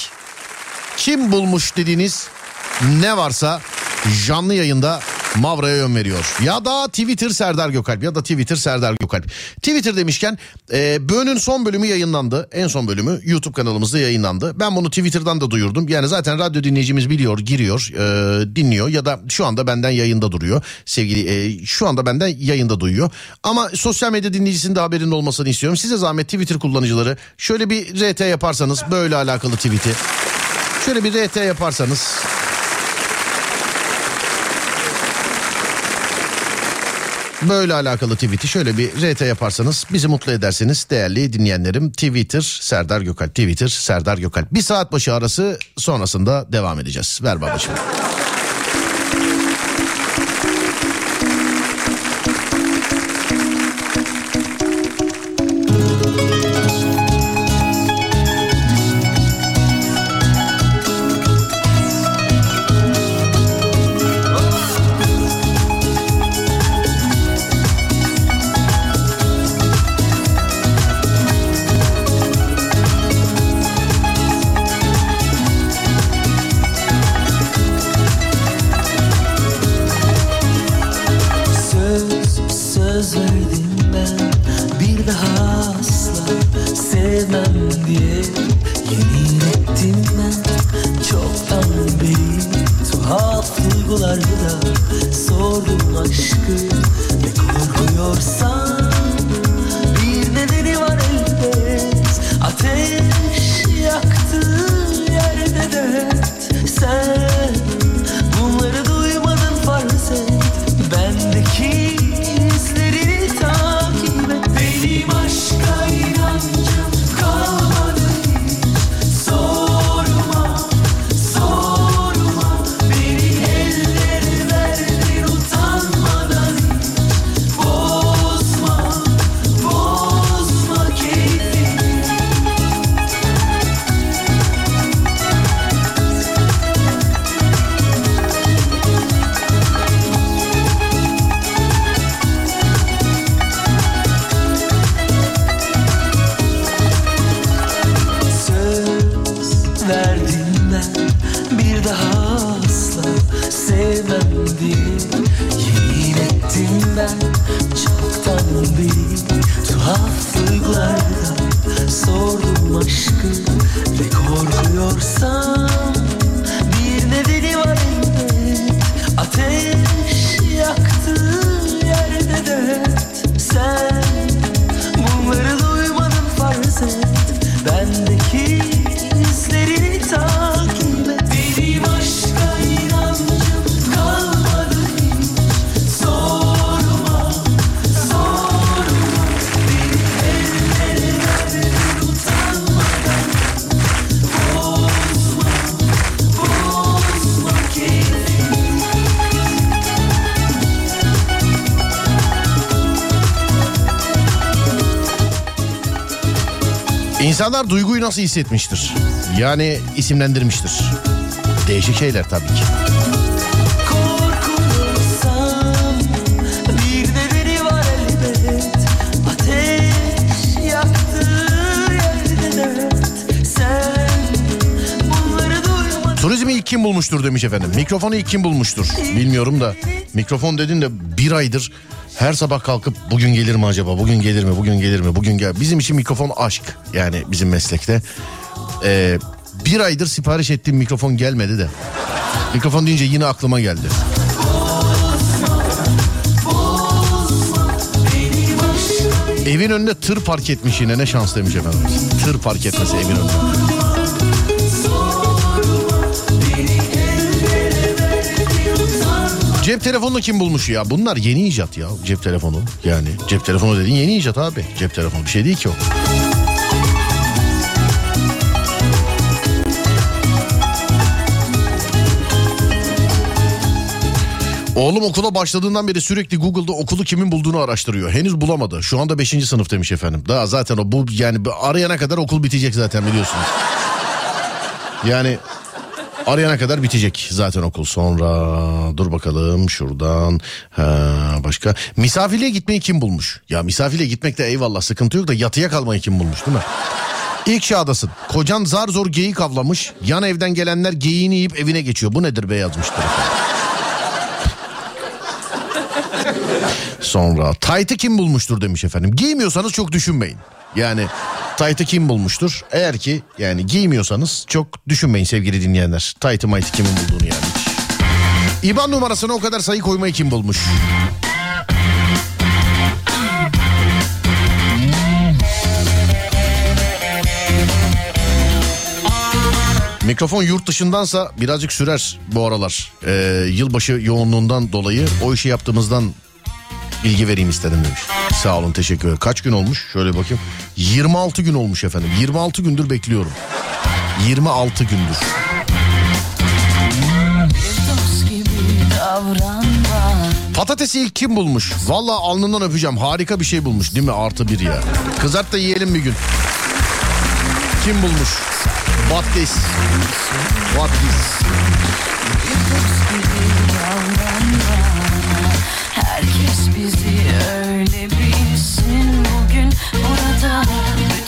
kim bulmuş dediğiniz ne varsa canlı yayında Mavra'ya yön veriyor. Ya da Twitter Serdar Gökalp ya da Twitter Serdar Gökalp. Twitter demişken e, Böğün'ün son bölümü yayınlandı. En son bölümü YouTube kanalımızda yayınlandı. Ben bunu Twitter'dan da duyurdum. Yani zaten radyo dinleyicimiz biliyor, giriyor, e, dinliyor ya da şu anda benden yayında duruyor. Sevgili e, şu anda benden yayında duyuyor. Ama sosyal medya dinleyicisinin de haberinin olmasını istiyorum. Size zahmet Twitter kullanıcıları şöyle bir RT yaparsanız böyle alakalı tweet'i. Şöyle bir RT yaparsanız Böyle alakalı tweet'i şöyle bir RT yaparsanız bizi mutlu ederseniz değerli dinleyenlerim. Twitter Serdar Gökalp. Twitter Serdar Gökalp. Bir saat başı arası sonrasında devam edeceğiz. Ver babacığım. İnsanlar duyguyu nasıl hissetmiştir? Yani isimlendirmiştir. Değişik şeyler tabii ki. Turizmi ilk kim bulmuştur demiş efendim. Mikrofonu ilk kim bulmuştur? Bilmiyorum da. Mikrofon dedin de bir aydır her sabah kalkıp bugün gelir mi acaba? Bugün gelir mi? Bugün gelir mi? Bugün gel. Bizim için mikrofon aşk. Yani bizim meslekte. Ee, bir aydır sipariş ettiğim mikrofon gelmedi de. Mikrofon deyince yine aklıma geldi. Evin önünde tır park etmiş yine ne şans demiş efendim. Tır park etmesi evin önünde. Cep telefonunu kim bulmuş ya? Bunlar yeni icat ya cep telefonu. Yani cep telefonu dediğin yeni icat abi. Cep telefonu bir şey değil ki o. Oğlum okula başladığından beri sürekli Google'da okulu kimin bulduğunu araştırıyor. Henüz bulamadı. Şu anda 5. sınıf demiş efendim. Daha zaten o bu yani arayana kadar okul bitecek zaten biliyorsunuz. Yani arayana kadar bitecek zaten okul. Sonra dur bakalım şuradan ha, başka. Misafirliğe gitmeyi kim bulmuş? Ya misafirliğe gitmekte eyvallah sıkıntı yok da yatıya kalmayı kim bulmuş değil mi? İlk çağdasın. Kocan zar zor geyik avlamış. Yan evden gelenler geyiğini yiyip evine geçiyor. Bu nedir be yazmıştır. Sonra taytı kim bulmuştur demiş efendim. Giymiyorsanız çok düşünmeyin. Yani taytı kim bulmuştur? Eğer ki yani giymiyorsanız çok düşünmeyin sevgili dinleyenler. Taytı maytı kimin bulduğunu yani. İban numarasına o kadar sayı koymayı kim bulmuş? Mikrofon yurt dışındansa birazcık sürer bu aralar. Ee, yılbaşı yoğunluğundan dolayı o işi yaptığımızdan bilgi vereyim istedim demiş. Sağ olun teşekkür ederim. Kaç gün olmuş? Şöyle bakayım. 26 gün olmuş efendim. 26 gündür bekliyorum. 26 gündür. Patatesi ilk kim bulmuş? Valla alnından öpeceğim. Harika bir şey bulmuş değil mi? Artı bir ya. Kızart da yiyelim bir gün. Kim bulmuş? What this? What this?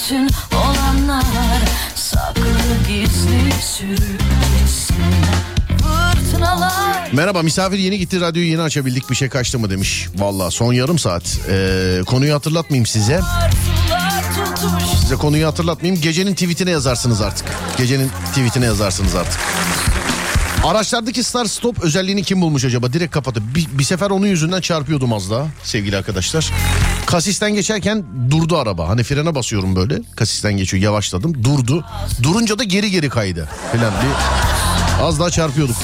Bütün olanlar saklı gizli sürüp gitsin Merhaba misafir yeni gitti radyoyu yeni açabildik bir şey kaçtı mı demiş. Valla son yarım saat. Ee, konuyu hatırlatmayayım size. Size konuyu hatırlatmayayım. Gecenin tweetine yazarsınız artık. Gecenin tweetine yazarsınız artık. Araçlardaki start stop özelliğini kim bulmuş acaba? Direkt kapatıp bir, bir sefer onun yüzünden çarpıyordum az daha sevgili arkadaşlar. Kasisten geçerken durdu araba. Hani frene basıyorum böyle. Kasisten geçiyor yavaşladım. Durdu. Durunca da geri geri kaydı. Falan bir az daha çarpıyorduk.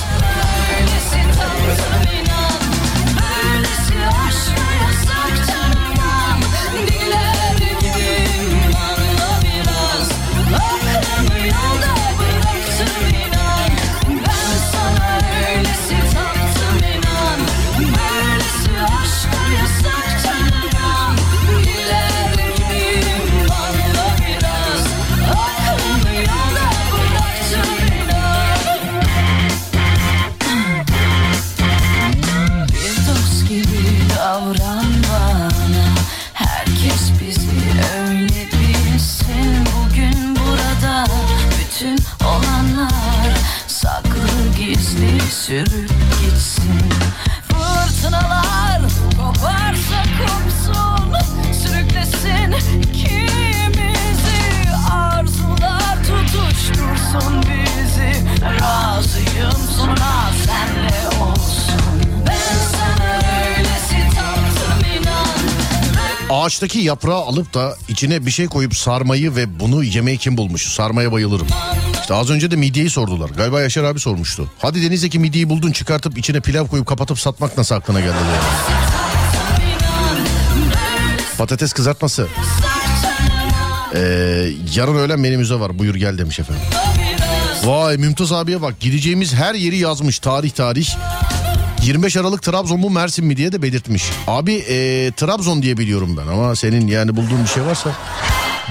Gizli sürüp gitsin. Fırtınalar koparsa kopsun Sürüklesin ikimizi. Arzular tutuştursun bizi. Razıyım sonuna senle olsun. Ben sana öylesi tatlım inan. Ağaçtaki yaprağı alıp da içine bir şey koyup sarmayı ve bunu yemeyi kim bulmuş? Sarmaya bayılırım. İşte az önce de midyeyi sordular. Galiba Yaşar abi sormuştu. Hadi denizdeki midyeyi buldun çıkartıp içine pilav koyup kapatıp satmak nasıl aklına geldi? Patates kızartması. Ee, yarın öğlen menümüze var. Buyur gel demiş efendim. Vay Mümtaz abiye bak gideceğimiz her yeri yazmış tarih tarih. 25 Aralık Trabzon mu Mersin mi diye de belirtmiş. Abi ee, Trabzon diye biliyorum ben ama senin yani bulduğun bir şey varsa.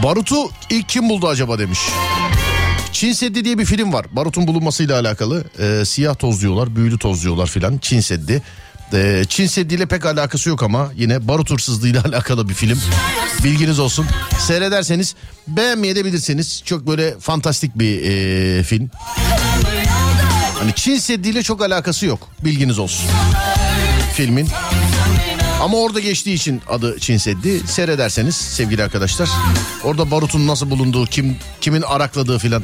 Barut'u ilk kim buldu acaba demiş. Çin Seddi diye bir film var. Barut'un bulunmasıyla alakalı. Ee, siyah toz diyorlar, büyülü toz diyorlar filan. Çin Seddi. Ee, Çin Seddi ile pek alakası yok ama yine barut hırsızlığıyla [laughs] alakalı bir film. Bilginiz olsun. Seyrederseniz beğenmeyebilirsiniz. Çok böyle fantastik bir ee, film. Hani Çin Seddi ile çok alakası yok. Bilginiz olsun. Filmin. Ama orada geçtiği için adı Çin Seddi. Seyrederseniz sevgili arkadaşlar. Orada barutun nasıl bulunduğu, kim kimin arakladığı filan.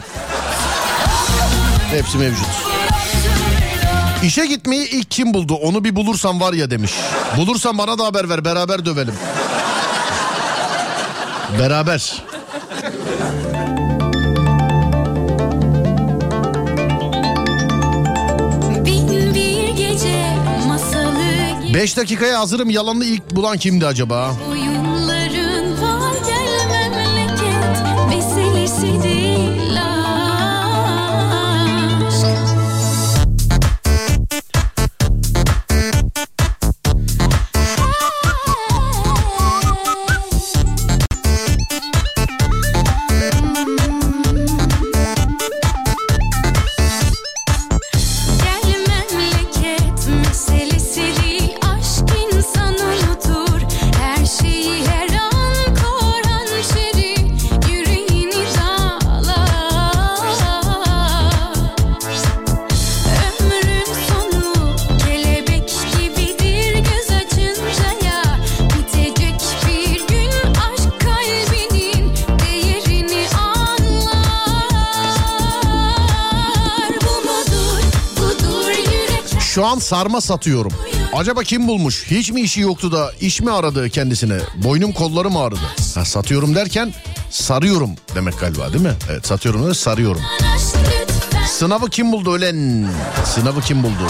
Hepsi mevcut. İşe gitmeyi ilk kim buldu? Onu bir bulursan var ya demiş. Bulursan bana da haber ver beraber dövelim. Beraber. 5 dakikaya hazırım yalanını ilk bulan kimdi acaba? Oyunların Şu an sarma satıyorum. Acaba kim bulmuş? Hiç mi işi yoktu da iş mi aradı kendisine? Boynum kollarım ağrıdı. Ha, satıyorum derken sarıyorum demek galiba değil mi? Evet satıyorum da sarıyorum. Sınavı kim buldu ölen? Sınavı kim buldu?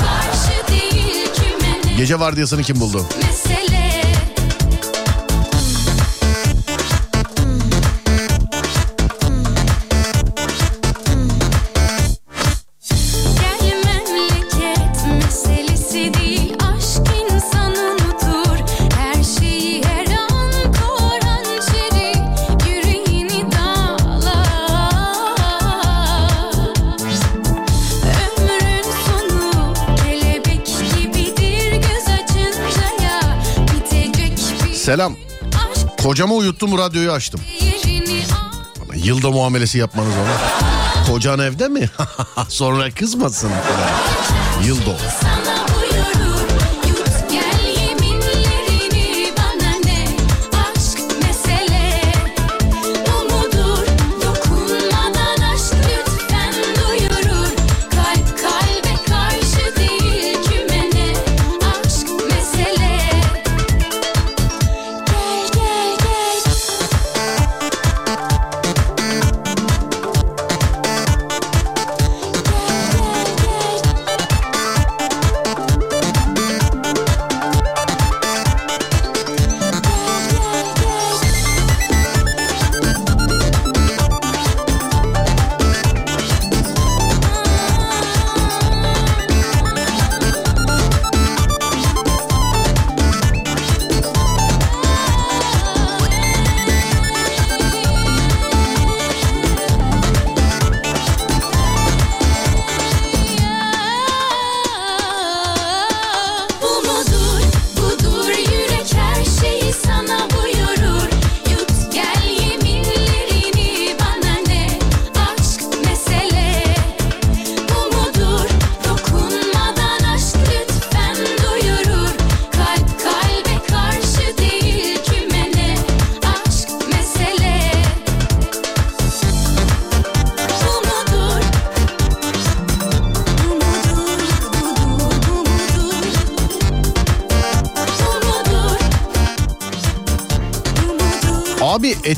Gece vardiyasını kim buldu? mesele Selam. aşk Kocamı uyuttum radyoyu açtım. al. Yılda muamelesi yapmanız ona. Kocan evde mi? [laughs] Sonra kızmasın. Yıldo. Sana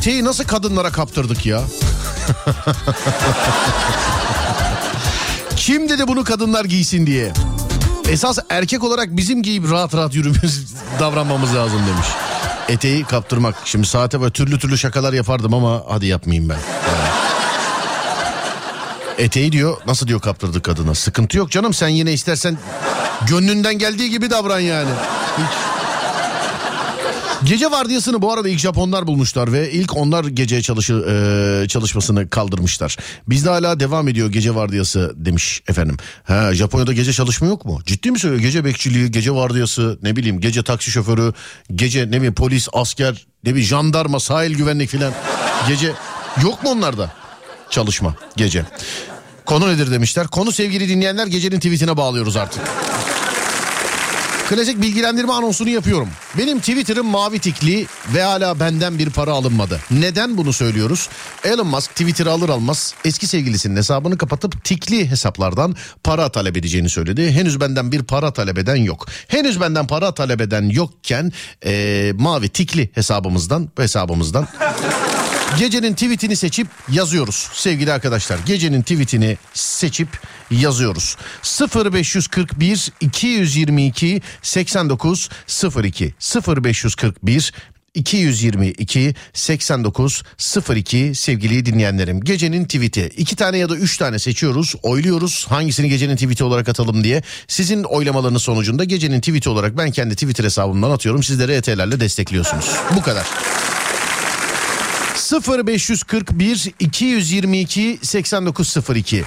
Eteği nasıl kadınlara kaptırdık ya? Kim dedi bunu kadınlar giysin diye? Esas erkek olarak bizim giyip rahat rahat yürümemiz, davranmamız lazım demiş. Eteği kaptırmak. Şimdi saate böyle türlü türlü şakalar yapardım ama hadi yapmayayım ben. Yani. Eteği diyor nasıl diyor kaptırdık kadına. Sıkıntı yok canım sen yine istersen gönlünden geldiği gibi davran yani. Hiç. Gece vardiyasını bu arada ilk Japonlar bulmuşlar ve ilk onlar gece çalışı, e, çalışmasını kaldırmışlar. Bizde hala devam ediyor gece vardiyası demiş efendim. Ha, Japonya'da gece çalışma yok mu? Ciddi mi söylüyor? Gece bekçiliği, gece vardiyası, ne bileyim gece taksi şoförü, gece ne bileyim polis, asker, ne bileyim jandarma, sahil güvenlik filan. Gece yok mu onlarda? Çalışma gece. Konu nedir demişler. Konu sevgili dinleyenler gecenin tweetine bağlıyoruz artık. Klasik bilgilendirme anonsunu yapıyorum. Benim Twitter'ım mavi tikli ve hala benden bir para alınmadı. Neden bunu söylüyoruz? Elon Musk Twitter'ı alır almaz eski sevgilisinin hesabını kapatıp tikli hesaplardan para talep edeceğini söyledi. Henüz benden bir para talep eden yok. Henüz benden para talep eden yokken ee, mavi tikli hesabımızdan hesabımızdan Gecenin tweetini seçip yazıyoruz sevgili arkadaşlar. Gecenin tweetini seçip yazıyoruz. 0541 222 89 02 0541 222 89 02 sevgili dinleyenlerim. Gecenin tweet'i iki tane ya da üç tane seçiyoruz. Oyluyoruz hangisini gecenin tweet'i olarak atalım diye. Sizin oylamalarınız sonucunda gecenin tweet'i olarak ben kendi Twitter hesabımdan atıyorum. Siz de RT'lerle destekliyorsunuz. Bu kadar. 0541 222 8902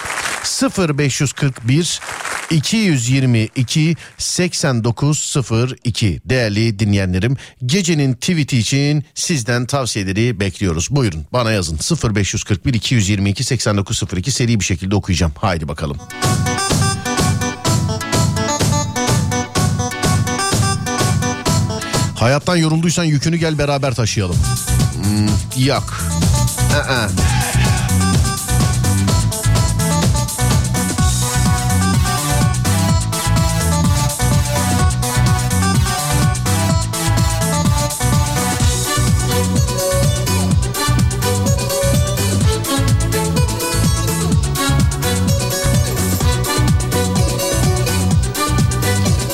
0541 222 8902 değerli dinleyenlerim gecenin tweet'i için sizden tavsiyeleri bekliyoruz. Buyurun bana yazın 0541 222 8902 seri bir şekilde okuyacağım. Haydi bakalım. Hayattan yorulduysan yükünü gel beraber taşıyalım. Hmm, yok. Aa.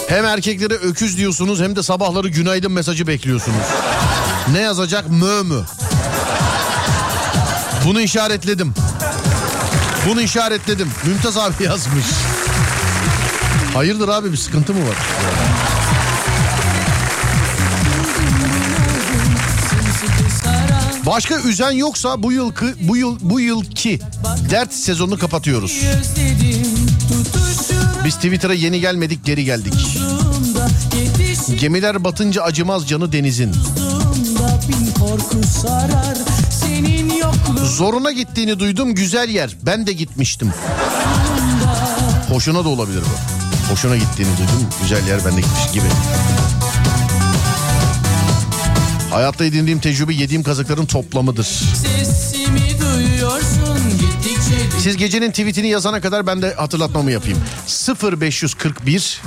Hem erkeklere öküz diyorsunuz hem de sabahları günaydın mesajı bekliyorsunuz. Ne yazacak? Mö mü? Bunu işaretledim. Bunu işaretledim. Mümtaz abi yazmış. Hayırdır abi bir sıkıntı mı var? Başka üzen yoksa bu yılki bu yıl bu yılki dert sezonunu kapatıyoruz. Biz Twitter'a yeni gelmedik geri geldik. Gemiler batınca acımaz canı denizin. Zoruna gittiğini duydum güzel yer. Ben de gitmiştim. Hoşuna da olabilir bu. Hoşuna gittiğini duydum güzel yer ben de gitmiş gibi. Hayatta edindiğim tecrübe yediğim kazıkların toplamıdır. Sesimi duyuyorsun gittikçe Siz gecenin tweetini yazana kadar ben de hatırlatmamı yapayım. 0541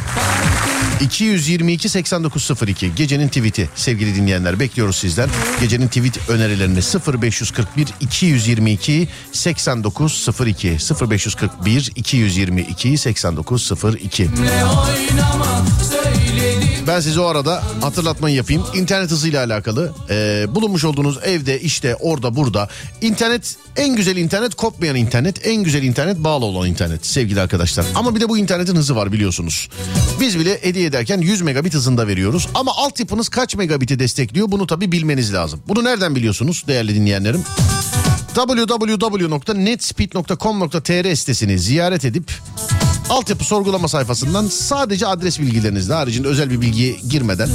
222 8902 gecenin tweet'i. Sevgili dinleyenler bekliyoruz sizden. Gecenin tweet önerilerini 0541 222 8902 0541 222 8902 oynama söyledim Ben size o arada hatırlatmayı yapayım. İnternet hızıyla alakalı e, bulunmuş olduğunuz evde işte orada burada internet en güzel internet kopmayan internet en güzel internet bağlı olan internet sevgili arkadaşlar. Ama bir de bu internetin hızı var biliyorsunuz. Biz bile hediye ederken 100 megabit hızında veriyoruz. Ama altyapınız kaç megabiti destekliyor bunu tabi bilmeniz lazım. Bunu nereden biliyorsunuz değerli dinleyenlerim? www.netspeed.com.tr sitesini ziyaret edip altyapı sorgulama sayfasından sadece adres bilgilerinizle haricinde özel bir bilgiye girmeden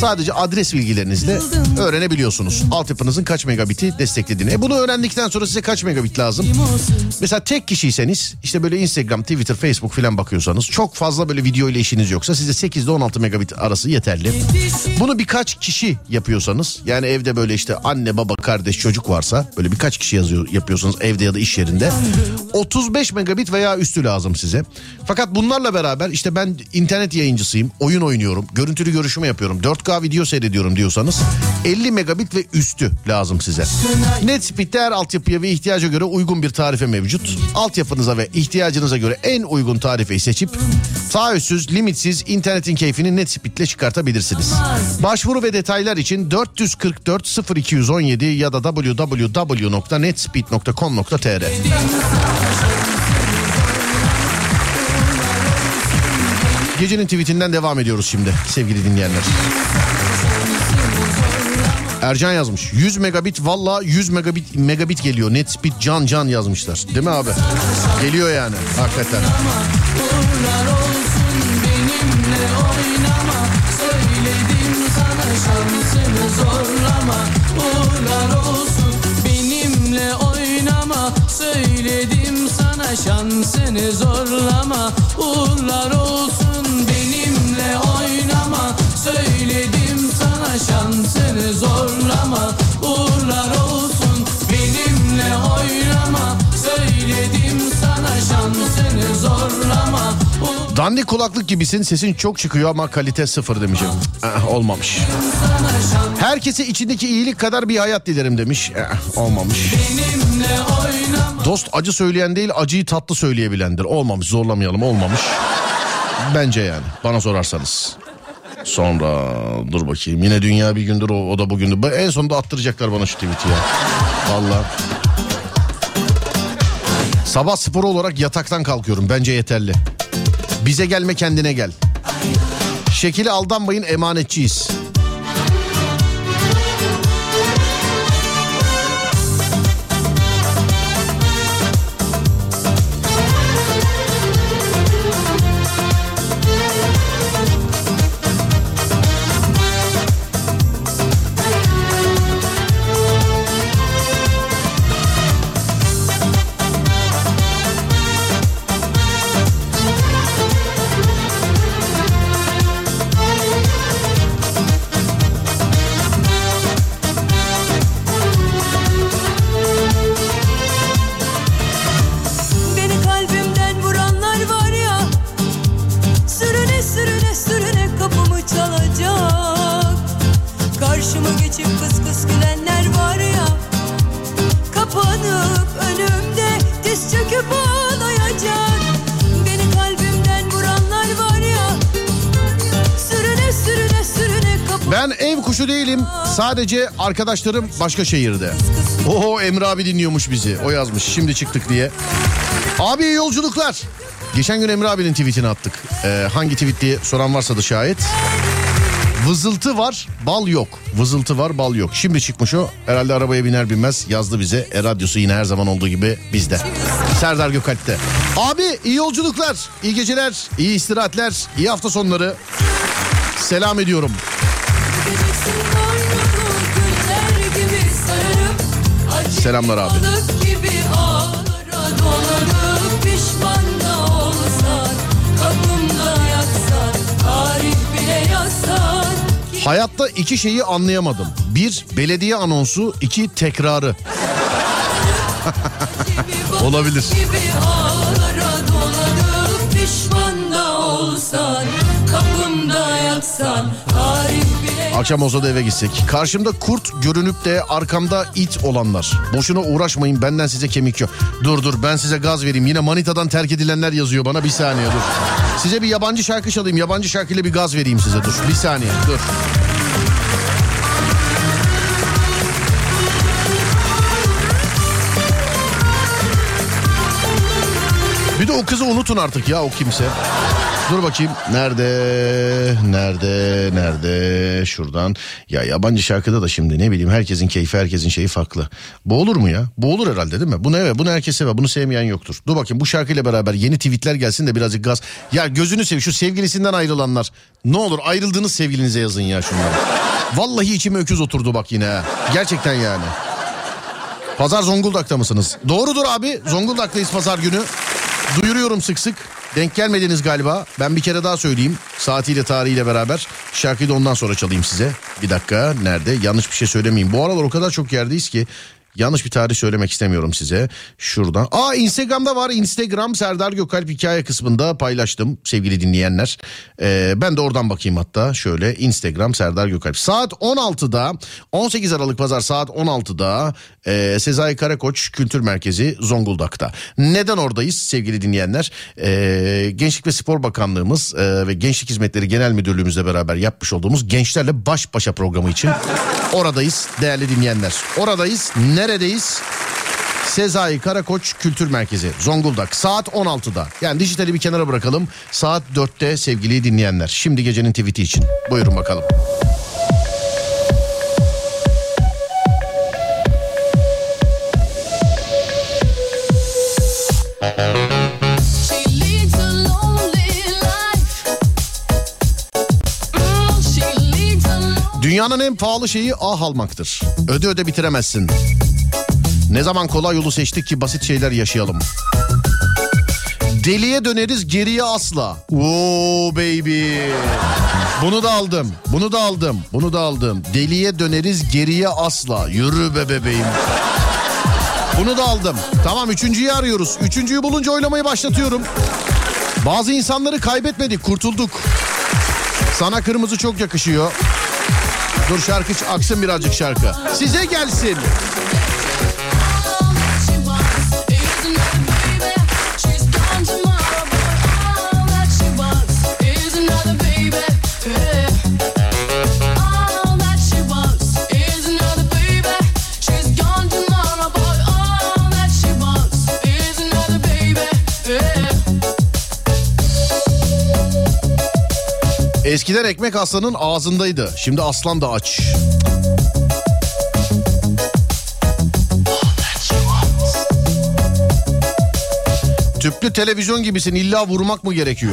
sadece adres bilgilerinizle öğrenebiliyorsunuz. Altyapınızın kaç megabiti desteklediğini. E bunu öğrendikten sonra size kaç megabit lazım? Mesela tek kişiyseniz işte böyle Instagram, Twitter, Facebook filan bakıyorsanız çok fazla böyle video ile işiniz yoksa size 8 ile 16 megabit arası yeterli. Bunu birkaç kişi yapıyorsanız yani evde böyle işte anne baba kardeş çocuk varsa böyle birkaç kişi yazıyor yapıyorsanız evde ya da iş yerinde 35 megabit veya üstü lazım size. Fakat bunlarla beraber işte ben internet yayıncısıyım oyun oynuyorum görüntülü görüşme yapıyorum 4K video seyrediyorum diyorsanız 50 megabit ve üstü lazım size. NetSpeed'de her altyapıya ve ihtiyaca göre uygun bir tarife mevcut. Altyapınıza ve ihtiyacınıza göre en uygun tarifeyi seçip taahhütsüz, limitsiz internetin keyfini NetSpeed'le çıkartabilirsiniz. Başvuru ve detaylar için 444 0217 ya da www.netspeed.com.tr Gecenin tweetinden devam ediyoruz şimdi sevgili dinleyenler. Ercan yazmış. 100 megabit valla 100 megabit megabit geliyor. Net speed can can yazmışlar. Değil mi abi? Geliyor yani hakikaten. Söyledim sana şansını zorlama uğurlar olsun benimle oynama söyledim sana şansını zorlama uğurlar olsun benimle oynama söyledim sana şansını zorlama uğurlar Dandik kulaklık gibisin sesin çok çıkıyor ama kalite sıfır demişim. Eh, olmamış. Herkese içindeki iyilik kadar bir hayat dilerim demiş. Eh, olmamış. Dost acı söyleyen değil acıyı tatlı söyleyebilendir. Olmamış zorlamayalım olmamış. Bence yani bana sorarsanız. Sonra dur bakayım yine dünya bir gündür o, o da bugündür. En sonunda attıracaklar bana şu tweet'i ya. Valla. Sabah sporu olarak yataktan kalkıyorum bence yeterli. Bize gelme kendine gel. Şekili aldanmayın emanetçiyiz. Sadece arkadaşlarım başka şehirde. Oho Emre abi dinliyormuş bizi. O yazmış şimdi çıktık diye. Abi yolculuklar. Geçen gün Emre abinin tweetini attık. Ee, hangi tweet diye soran varsa da şayet. Vızıltı var, bal yok. Vızıltı var, bal yok. Şimdi çıkmış o. Herhalde arabaya biner binmez yazdı bize. E radyosu yine her zaman olduğu gibi bizde. Serdar Gökalp'te. Abi iyi yolculuklar, iyi geceler, iyi istirahatler, iyi hafta sonları. Selam ediyorum. Bile yazsan Hayatta iki şeyi anlayamadım. Bir belediye anonsu, iki tekrarı. [laughs] Olabilir. pişman da olsan kapımda yatsan tarih Akşam olsa da eve gitsek. Karşımda kurt görünüp de arkamda it olanlar. Boşuna uğraşmayın benden size kemik yok. Dur dur ben size gaz vereyim. Yine manitadan terk edilenler yazıyor bana bir saniye dur. Size bir yabancı şarkı çalayım. Yabancı şarkıyla bir gaz vereyim size dur. Bir saniye dur. Bir de o kızı unutun artık ya o kimse. Dur bakayım. Nerede? Nerede? Nerede? Şuradan. Ya yabancı şarkıda da şimdi ne bileyim herkesin keyfi herkesin şeyi farklı. Bu olur mu ya? Bu olur herhalde değil mi? Bunu evet bunu herkes sever. Bunu sevmeyen yoktur. Dur bakayım bu şarkıyla beraber yeni tweetler gelsin de birazcık gaz. Ya gözünü sev şu sevgilisinden ayrılanlar. Ne olur ayrıldığınız sevgilinize yazın ya şunları. Vallahi içime öküz oturdu bak yine. Gerçekten yani. Pazar Zonguldak'ta mısınız? Doğrudur abi. Zonguldak'tayız pazar günü. Duyuruyorum sık sık. Denk gelmediniz galiba. Ben bir kere daha söyleyeyim. Saatiyle tarihiyle beraber. Şarkıyı da ondan sonra çalayım size. Bir dakika. Nerede? Yanlış bir şey söylemeyeyim. Bu aralar o kadar çok yerdeyiz ki. Yanlış bir tarih söylemek istemiyorum size. Şuradan. Aa Instagram'da var. Instagram Serdar Gökalp hikaye kısmında paylaştım sevgili dinleyenler. Ee, ben de oradan bakayım hatta. Şöyle Instagram Serdar Gökalp. Saat 16'da 18 Aralık Pazar saat 16'da e, Sezai Karakoç Kültür Merkezi Zonguldak'ta. Neden oradayız sevgili dinleyenler? Ee, Gençlik ve Spor Bakanlığımız e, ve Gençlik Hizmetleri Genel Müdürlüğümüzle beraber yapmış olduğumuz Gençlerle Baş Başa programı için oradayız değerli dinleyenler. Oradayız. Neredeyiz? Sezai Karakoç Kültür Merkezi Zonguldak saat 16'da. Yani dijitali bir kenara bırakalım. Saat 4'te sevgili dinleyenler. Şimdi gecenin tweet'i için. Buyurun bakalım. Mm, Dünyanın en pahalı şeyi ah almaktır. Öde öde bitiremezsin. Ne zaman kolay yolu seçtik ki basit şeyler yaşayalım. Deliye döneriz geriye asla. Oo baby. Bunu da aldım. Bunu da aldım. Bunu da aldım. Deliye döneriz geriye asla. Yürü be bebeğim. Bunu da aldım. Tamam üçüncüyü arıyoruz. Üçüncüyü bulunca oylamayı başlatıyorum. Bazı insanları kaybetmedik kurtulduk. Sana kırmızı çok yakışıyor. Dur şarkı aksın birazcık şarkı. Size gelsin. Eskiden ekmek aslanın ağzındaydı. Şimdi aslan da aç. Tüplü televizyon gibisin illa vurmak mı gerekiyor?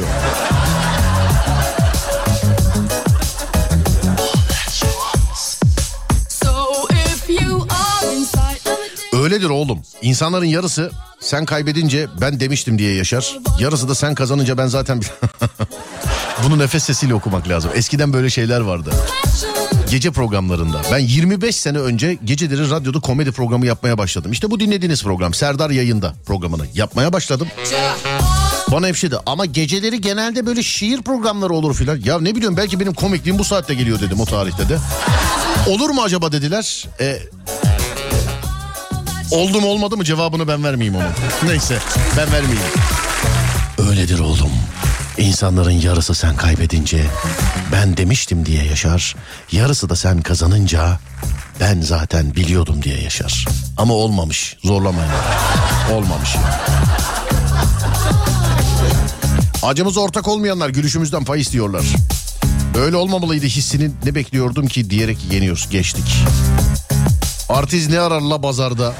Öyledir oğlum. İnsanların yarısı sen kaybedince ben demiştim diye yaşar. Yarısı da sen kazanınca ben zaten... [laughs] Bunu nefes sesiyle okumak lazım. Eskiden böyle şeyler vardı. Gece programlarında. Ben 25 sene önce geceleri radyoda komedi programı yapmaya başladım. İşte bu dinlediğiniz program Serdar Yayında programını yapmaya başladım. Bana hep ama geceleri genelde böyle şiir programları olur filan. Ya ne biliyorum belki benim komikliğim bu saatte geliyor dedim o tarihte de. Olur mu acaba dediler. E, oldu olmadı mı cevabını ben vermeyeyim onun. Neyse ben vermeyeyim. Öyledir oğlum. İnsanların yarısı sen kaybedince ben demiştim diye yaşar. Yarısı da sen kazanınca ben zaten biliyordum diye yaşar. Ama olmamış zorlamayın. Olmamış ya. Acımıza ortak olmayanlar gülüşümüzden pay istiyorlar. Böyle olmamalıydı hissini ne bekliyordum ki diyerek yeniyoruz geçtik. Artist ne arar la bazarda?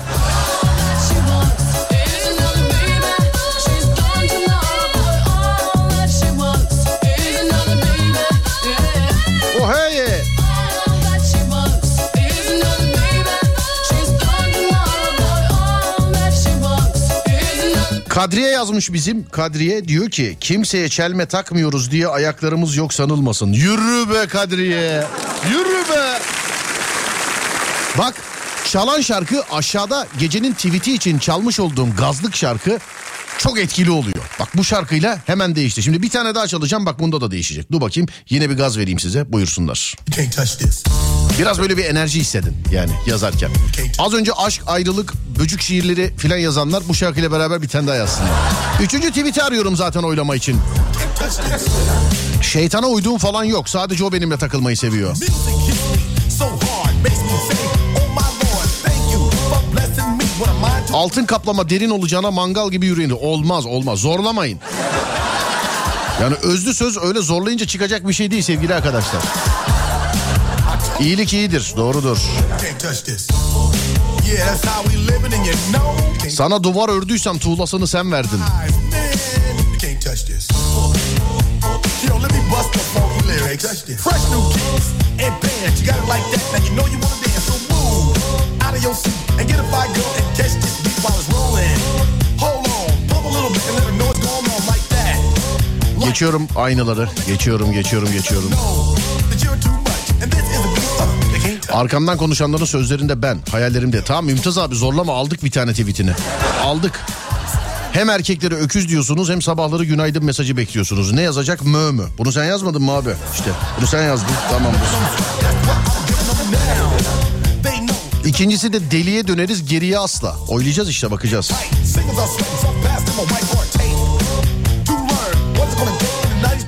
Kadriye yazmış bizim. Kadriye diyor ki kimseye çelme takmıyoruz diye ayaklarımız yok sanılmasın. Yürü be Kadriye. Yürü be. Bak çalan şarkı aşağıda gecenin tweet'i için çalmış olduğum gazlık şarkı çok etkili oluyor. Bak bu şarkıyla hemen değişti. Şimdi bir tane daha çalacağım bak bunda da değişecek. Dur bakayım yine bir gaz vereyim size buyursunlar. You can't touch this. Biraz böyle bir enerji hissedin yani yazarken. Az önce aşk, ayrılık, böcük şiirleri filan yazanlar bu şarkıyla beraber bir tane daha yazsınlar. Üçüncü tweet'i arıyorum zaten oylama için. Şeytana uyduğum falan yok. Sadece o benimle takılmayı seviyor. Altın kaplama derin olacağına mangal gibi yüreğini. Olmaz olmaz zorlamayın. Yani özlü söz öyle zorlayınca çıkacak bir şey değil sevgili arkadaşlar. İyilik iyidir doğrudur. Sana duvar ördüysem tuğlasını sen verdin. Geçiyorum aynaları. Geçiyorum geçiyorum geçiyorum. Arkamdan konuşanların sözlerinde ben, hayallerimde. Tamam Mümtaz abi zorlama aldık bir tane tweetini. Aldık. Hem erkeklere öküz diyorsunuz hem sabahları günaydın mesajı bekliyorsunuz. Ne yazacak? Mö mü? Bunu sen yazmadın mı abi? İşte bunu sen yazdın. Know İkincisi de deliye döneriz geriye asla. Oylayacağız işte bakacağız.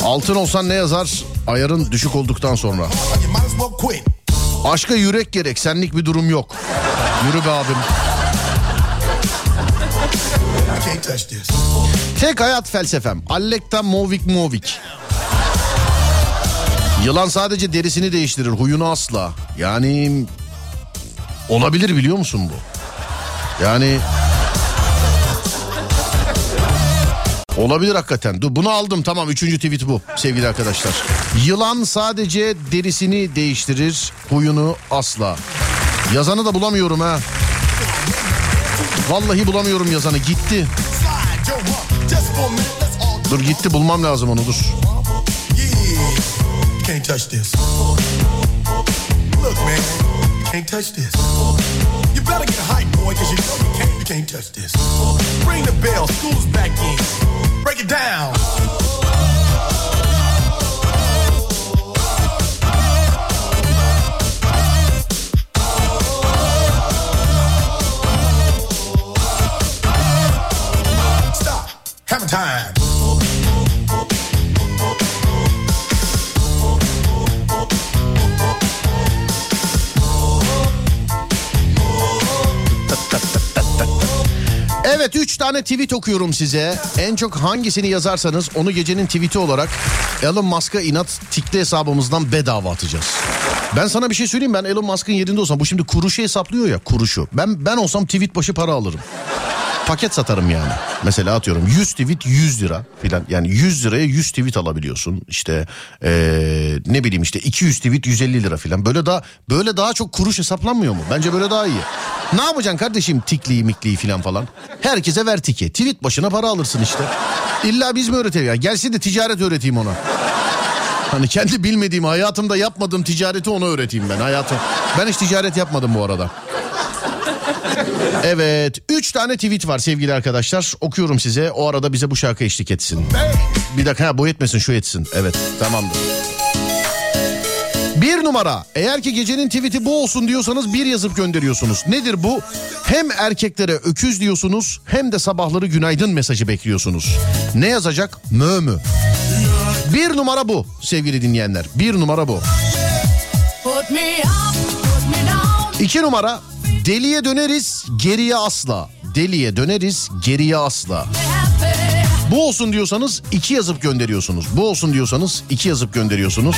Altın olsan ne yazar? Ayarın düşük olduktan sonra. Aşka yürek gerek senlik bir durum yok. Yürü be abim. Tek hayat felsefem. Allekta movik movik. Yılan sadece derisini değiştirir, huyunu asla. Yani olabilir biliyor musun bu? Yani olabilir hakikaten. Dur bunu aldım tamam üçüncü tweet bu sevgili arkadaşlar. Yılan sadece derisini değiştirir, huyunu asla. Yazanı da bulamıyorum ha. Vallahi bulamıyorum yazanı gitti. Dur gitti bulmam lazım onu dur. Can't touch this. Look, man, can't touch this. You better get hype, boy, cause you know you can't, can't touch this. Ring the bell, school's back in. Break it down. Stop. Having time. Evet 3 tane tweet okuyorum size. En çok hangisini yazarsanız onu gecenin tweeti olarak Elon Musk'a inat tikli hesabımızdan bedava atacağız. Ben sana bir şey söyleyeyim ben Elon Musk'ın yerinde olsam bu şimdi kuruşu hesaplıyor ya kuruşu. Ben ben olsam tweet başı para alırım. Paket satarım yani. Mesela atıyorum 100 tweet 100 lira filan. Yani 100 liraya 100 tweet alabiliyorsun. İşte ee, ne bileyim işte 200 tweet 150 lira filan. Böyle daha böyle daha çok kuruş hesaplanmıyor mu? Bence böyle daha iyi. Ne yapacaksın kardeşim tikliyi mikliyi filan falan? Herkese ver tiki. Tweet başına para alırsın işte. İlla biz mi öğretelim ya? Gelsin de ticaret öğreteyim ona. Hani kendi bilmediğim hayatımda yapmadığım ticareti ona öğreteyim ben hayatım. Ben hiç ticaret yapmadım bu arada. Evet. Üç tane tweet var sevgili arkadaşlar. Okuyorum size. O arada bize bu şarkı eşlik etsin. Bir dakika ha, bu etmesin şu etsin. Evet tamamdır. Bir numara. Eğer ki gecenin tweet'i bu olsun diyorsanız bir yazıp gönderiyorsunuz. Nedir bu? Hem erkeklere öküz diyorsunuz hem de sabahları günaydın mesajı bekliyorsunuz. Ne yazacak? Mö mü? Bir numara bu sevgili dinleyenler. Bir numara bu. İki numara deliye döneriz geriye asla. Deliye döneriz geriye asla. Bu olsun diyorsanız iki yazıp gönderiyorsunuz. Bu olsun diyorsanız iki yazıp gönderiyorsunuz.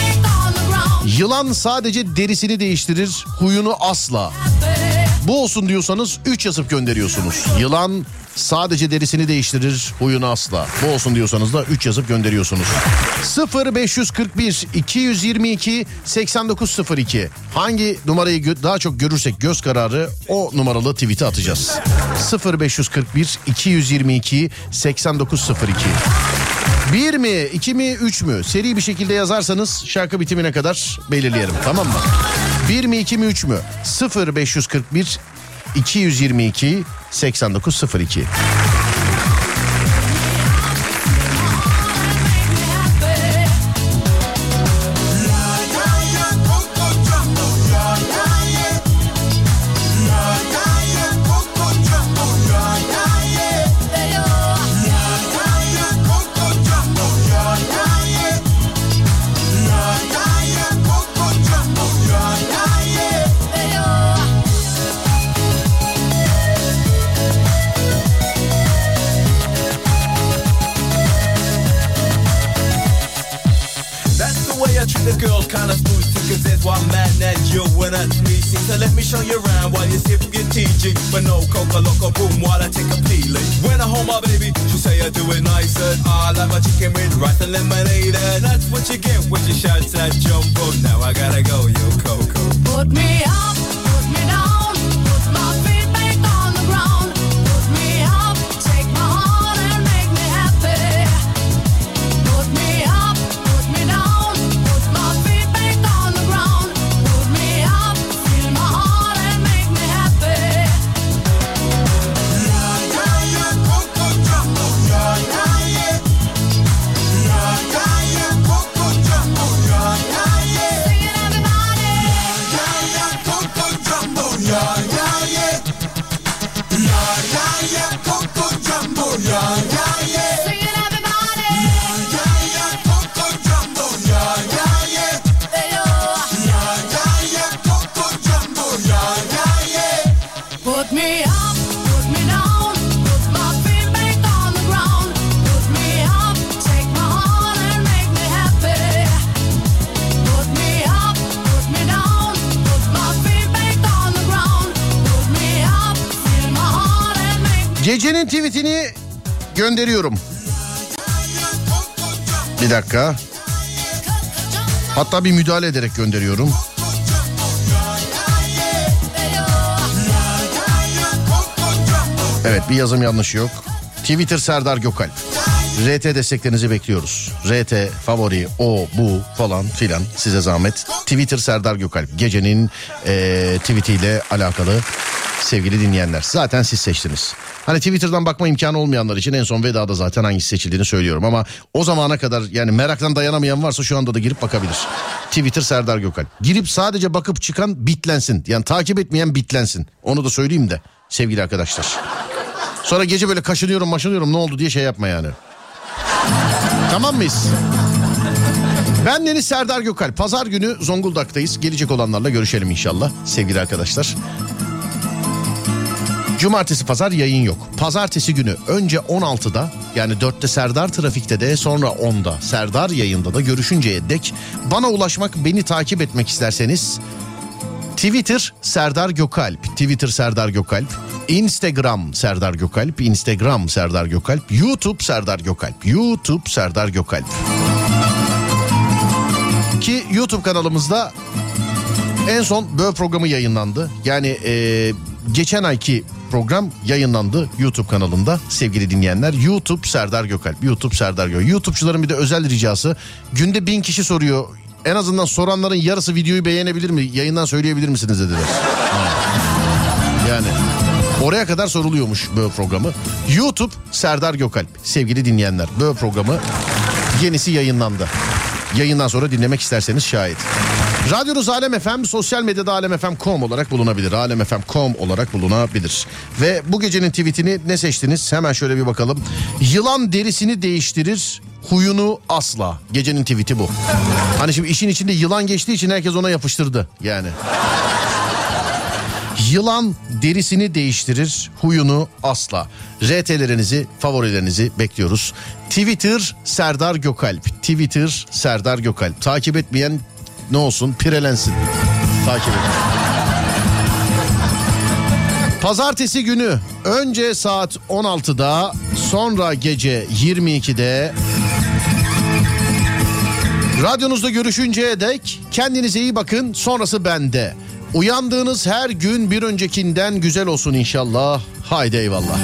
Yılan sadece derisini değiştirir, huyunu asla. Bu olsun diyorsanız 3 yazıp gönderiyorsunuz. Yılan sadece derisini değiştirir, huyunu asla. Bu olsun diyorsanız da 3 yazıp gönderiyorsunuz. 0541 222 8902 Hangi numarayı daha çok görürsek göz kararı o numaralı tweet'i atacağız. 0541 222 8902 bir mi, iki mi, üç mü? Seri bir şekilde yazarsanız şarkı bitimine kadar belirleyelim tamam mı? Bir mi, iki mi, üç mü? 0 541 222 8902 Gecenin tweetini gönderiyorum. Bir dakika. Hatta bir müdahale ederek gönderiyorum. Evet bir yazım yanlışı yok. Twitter Serdar Gökalp. RT desteklerinizi bekliyoruz. RT, favori, o, bu falan filan size zahmet. Twitter Serdar Gökalp. Gecenin eee tweetiyle alakalı sevgili dinleyenler. Zaten siz seçtiniz. Hani Twitter'dan bakma imkanı olmayanlar için en son vedada zaten hangisi seçildiğini söylüyorum. Ama o zamana kadar yani meraktan dayanamayan varsa şu anda da girip bakabilir. Twitter Serdar Gökalp. Girip sadece bakıp çıkan bitlensin. Yani takip etmeyen bitlensin. Onu da söyleyeyim de sevgili arkadaşlar. Sonra gece böyle kaşınıyorum maşınıyorum ne oldu diye şey yapma yani. Tamam mıyız? Ben Deniz Serdar Gökalp. Pazar günü Zonguldak'tayız. Gelecek olanlarla görüşelim inşallah sevgili arkadaşlar. Cumartesi pazar yayın yok. Pazartesi günü önce 16'da yani 4'te Serdar Trafik'te de sonra 10'da Serdar yayında da görüşünceye dek bana ulaşmak beni takip etmek isterseniz Twitter Serdar Gökalp, Twitter Serdar Gökalp, Instagram Serdar Gökalp, Instagram Serdar Gökalp, YouTube Serdar Gökalp, YouTube Serdar Gökalp. Ki YouTube kanalımızda en son böyle programı yayınlandı. Yani e, geçen ayki program yayınlandı YouTube kanalında sevgili dinleyenler. YouTube Serdar Gökalp, YouTube Serdar Gökalp. YouTube'cuların bir de özel ricası günde bin kişi soruyor. En azından soranların yarısı videoyu beğenebilir mi? Yayından söyleyebilir misiniz dediler. Yani oraya kadar soruluyormuş böyle programı. YouTube Serdar Gökalp sevgili dinleyenler. Böyle programı yenisi yayınlandı. Yayından sonra dinlemek isterseniz şayet. Radyonuz Alem FM, sosyal medyada alemfm.com olarak bulunabilir. alemfm.com olarak bulunabilir. Ve bu gecenin tweetini ne seçtiniz? Hemen şöyle bir bakalım. Yılan derisini değiştirir, huyunu asla. Gecenin tweeti bu. Hani şimdi işin içinde yılan geçtiği için herkes ona yapıştırdı yani. Yılan derisini değiştirir, huyunu asla. RT'lerinizi, favorilerinizi bekliyoruz. Twitter Serdar Gökalp. Twitter Serdar Gökalp. Takip etmeyen ne olsun pirelensin. Takip edin. Pazartesi günü önce saat 16'da sonra gece 22'de radyonuzda görüşünceye dek kendinize iyi bakın sonrası bende. Uyandığınız her gün bir öncekinden güzel olsun inşallah. Haydi eyvallah.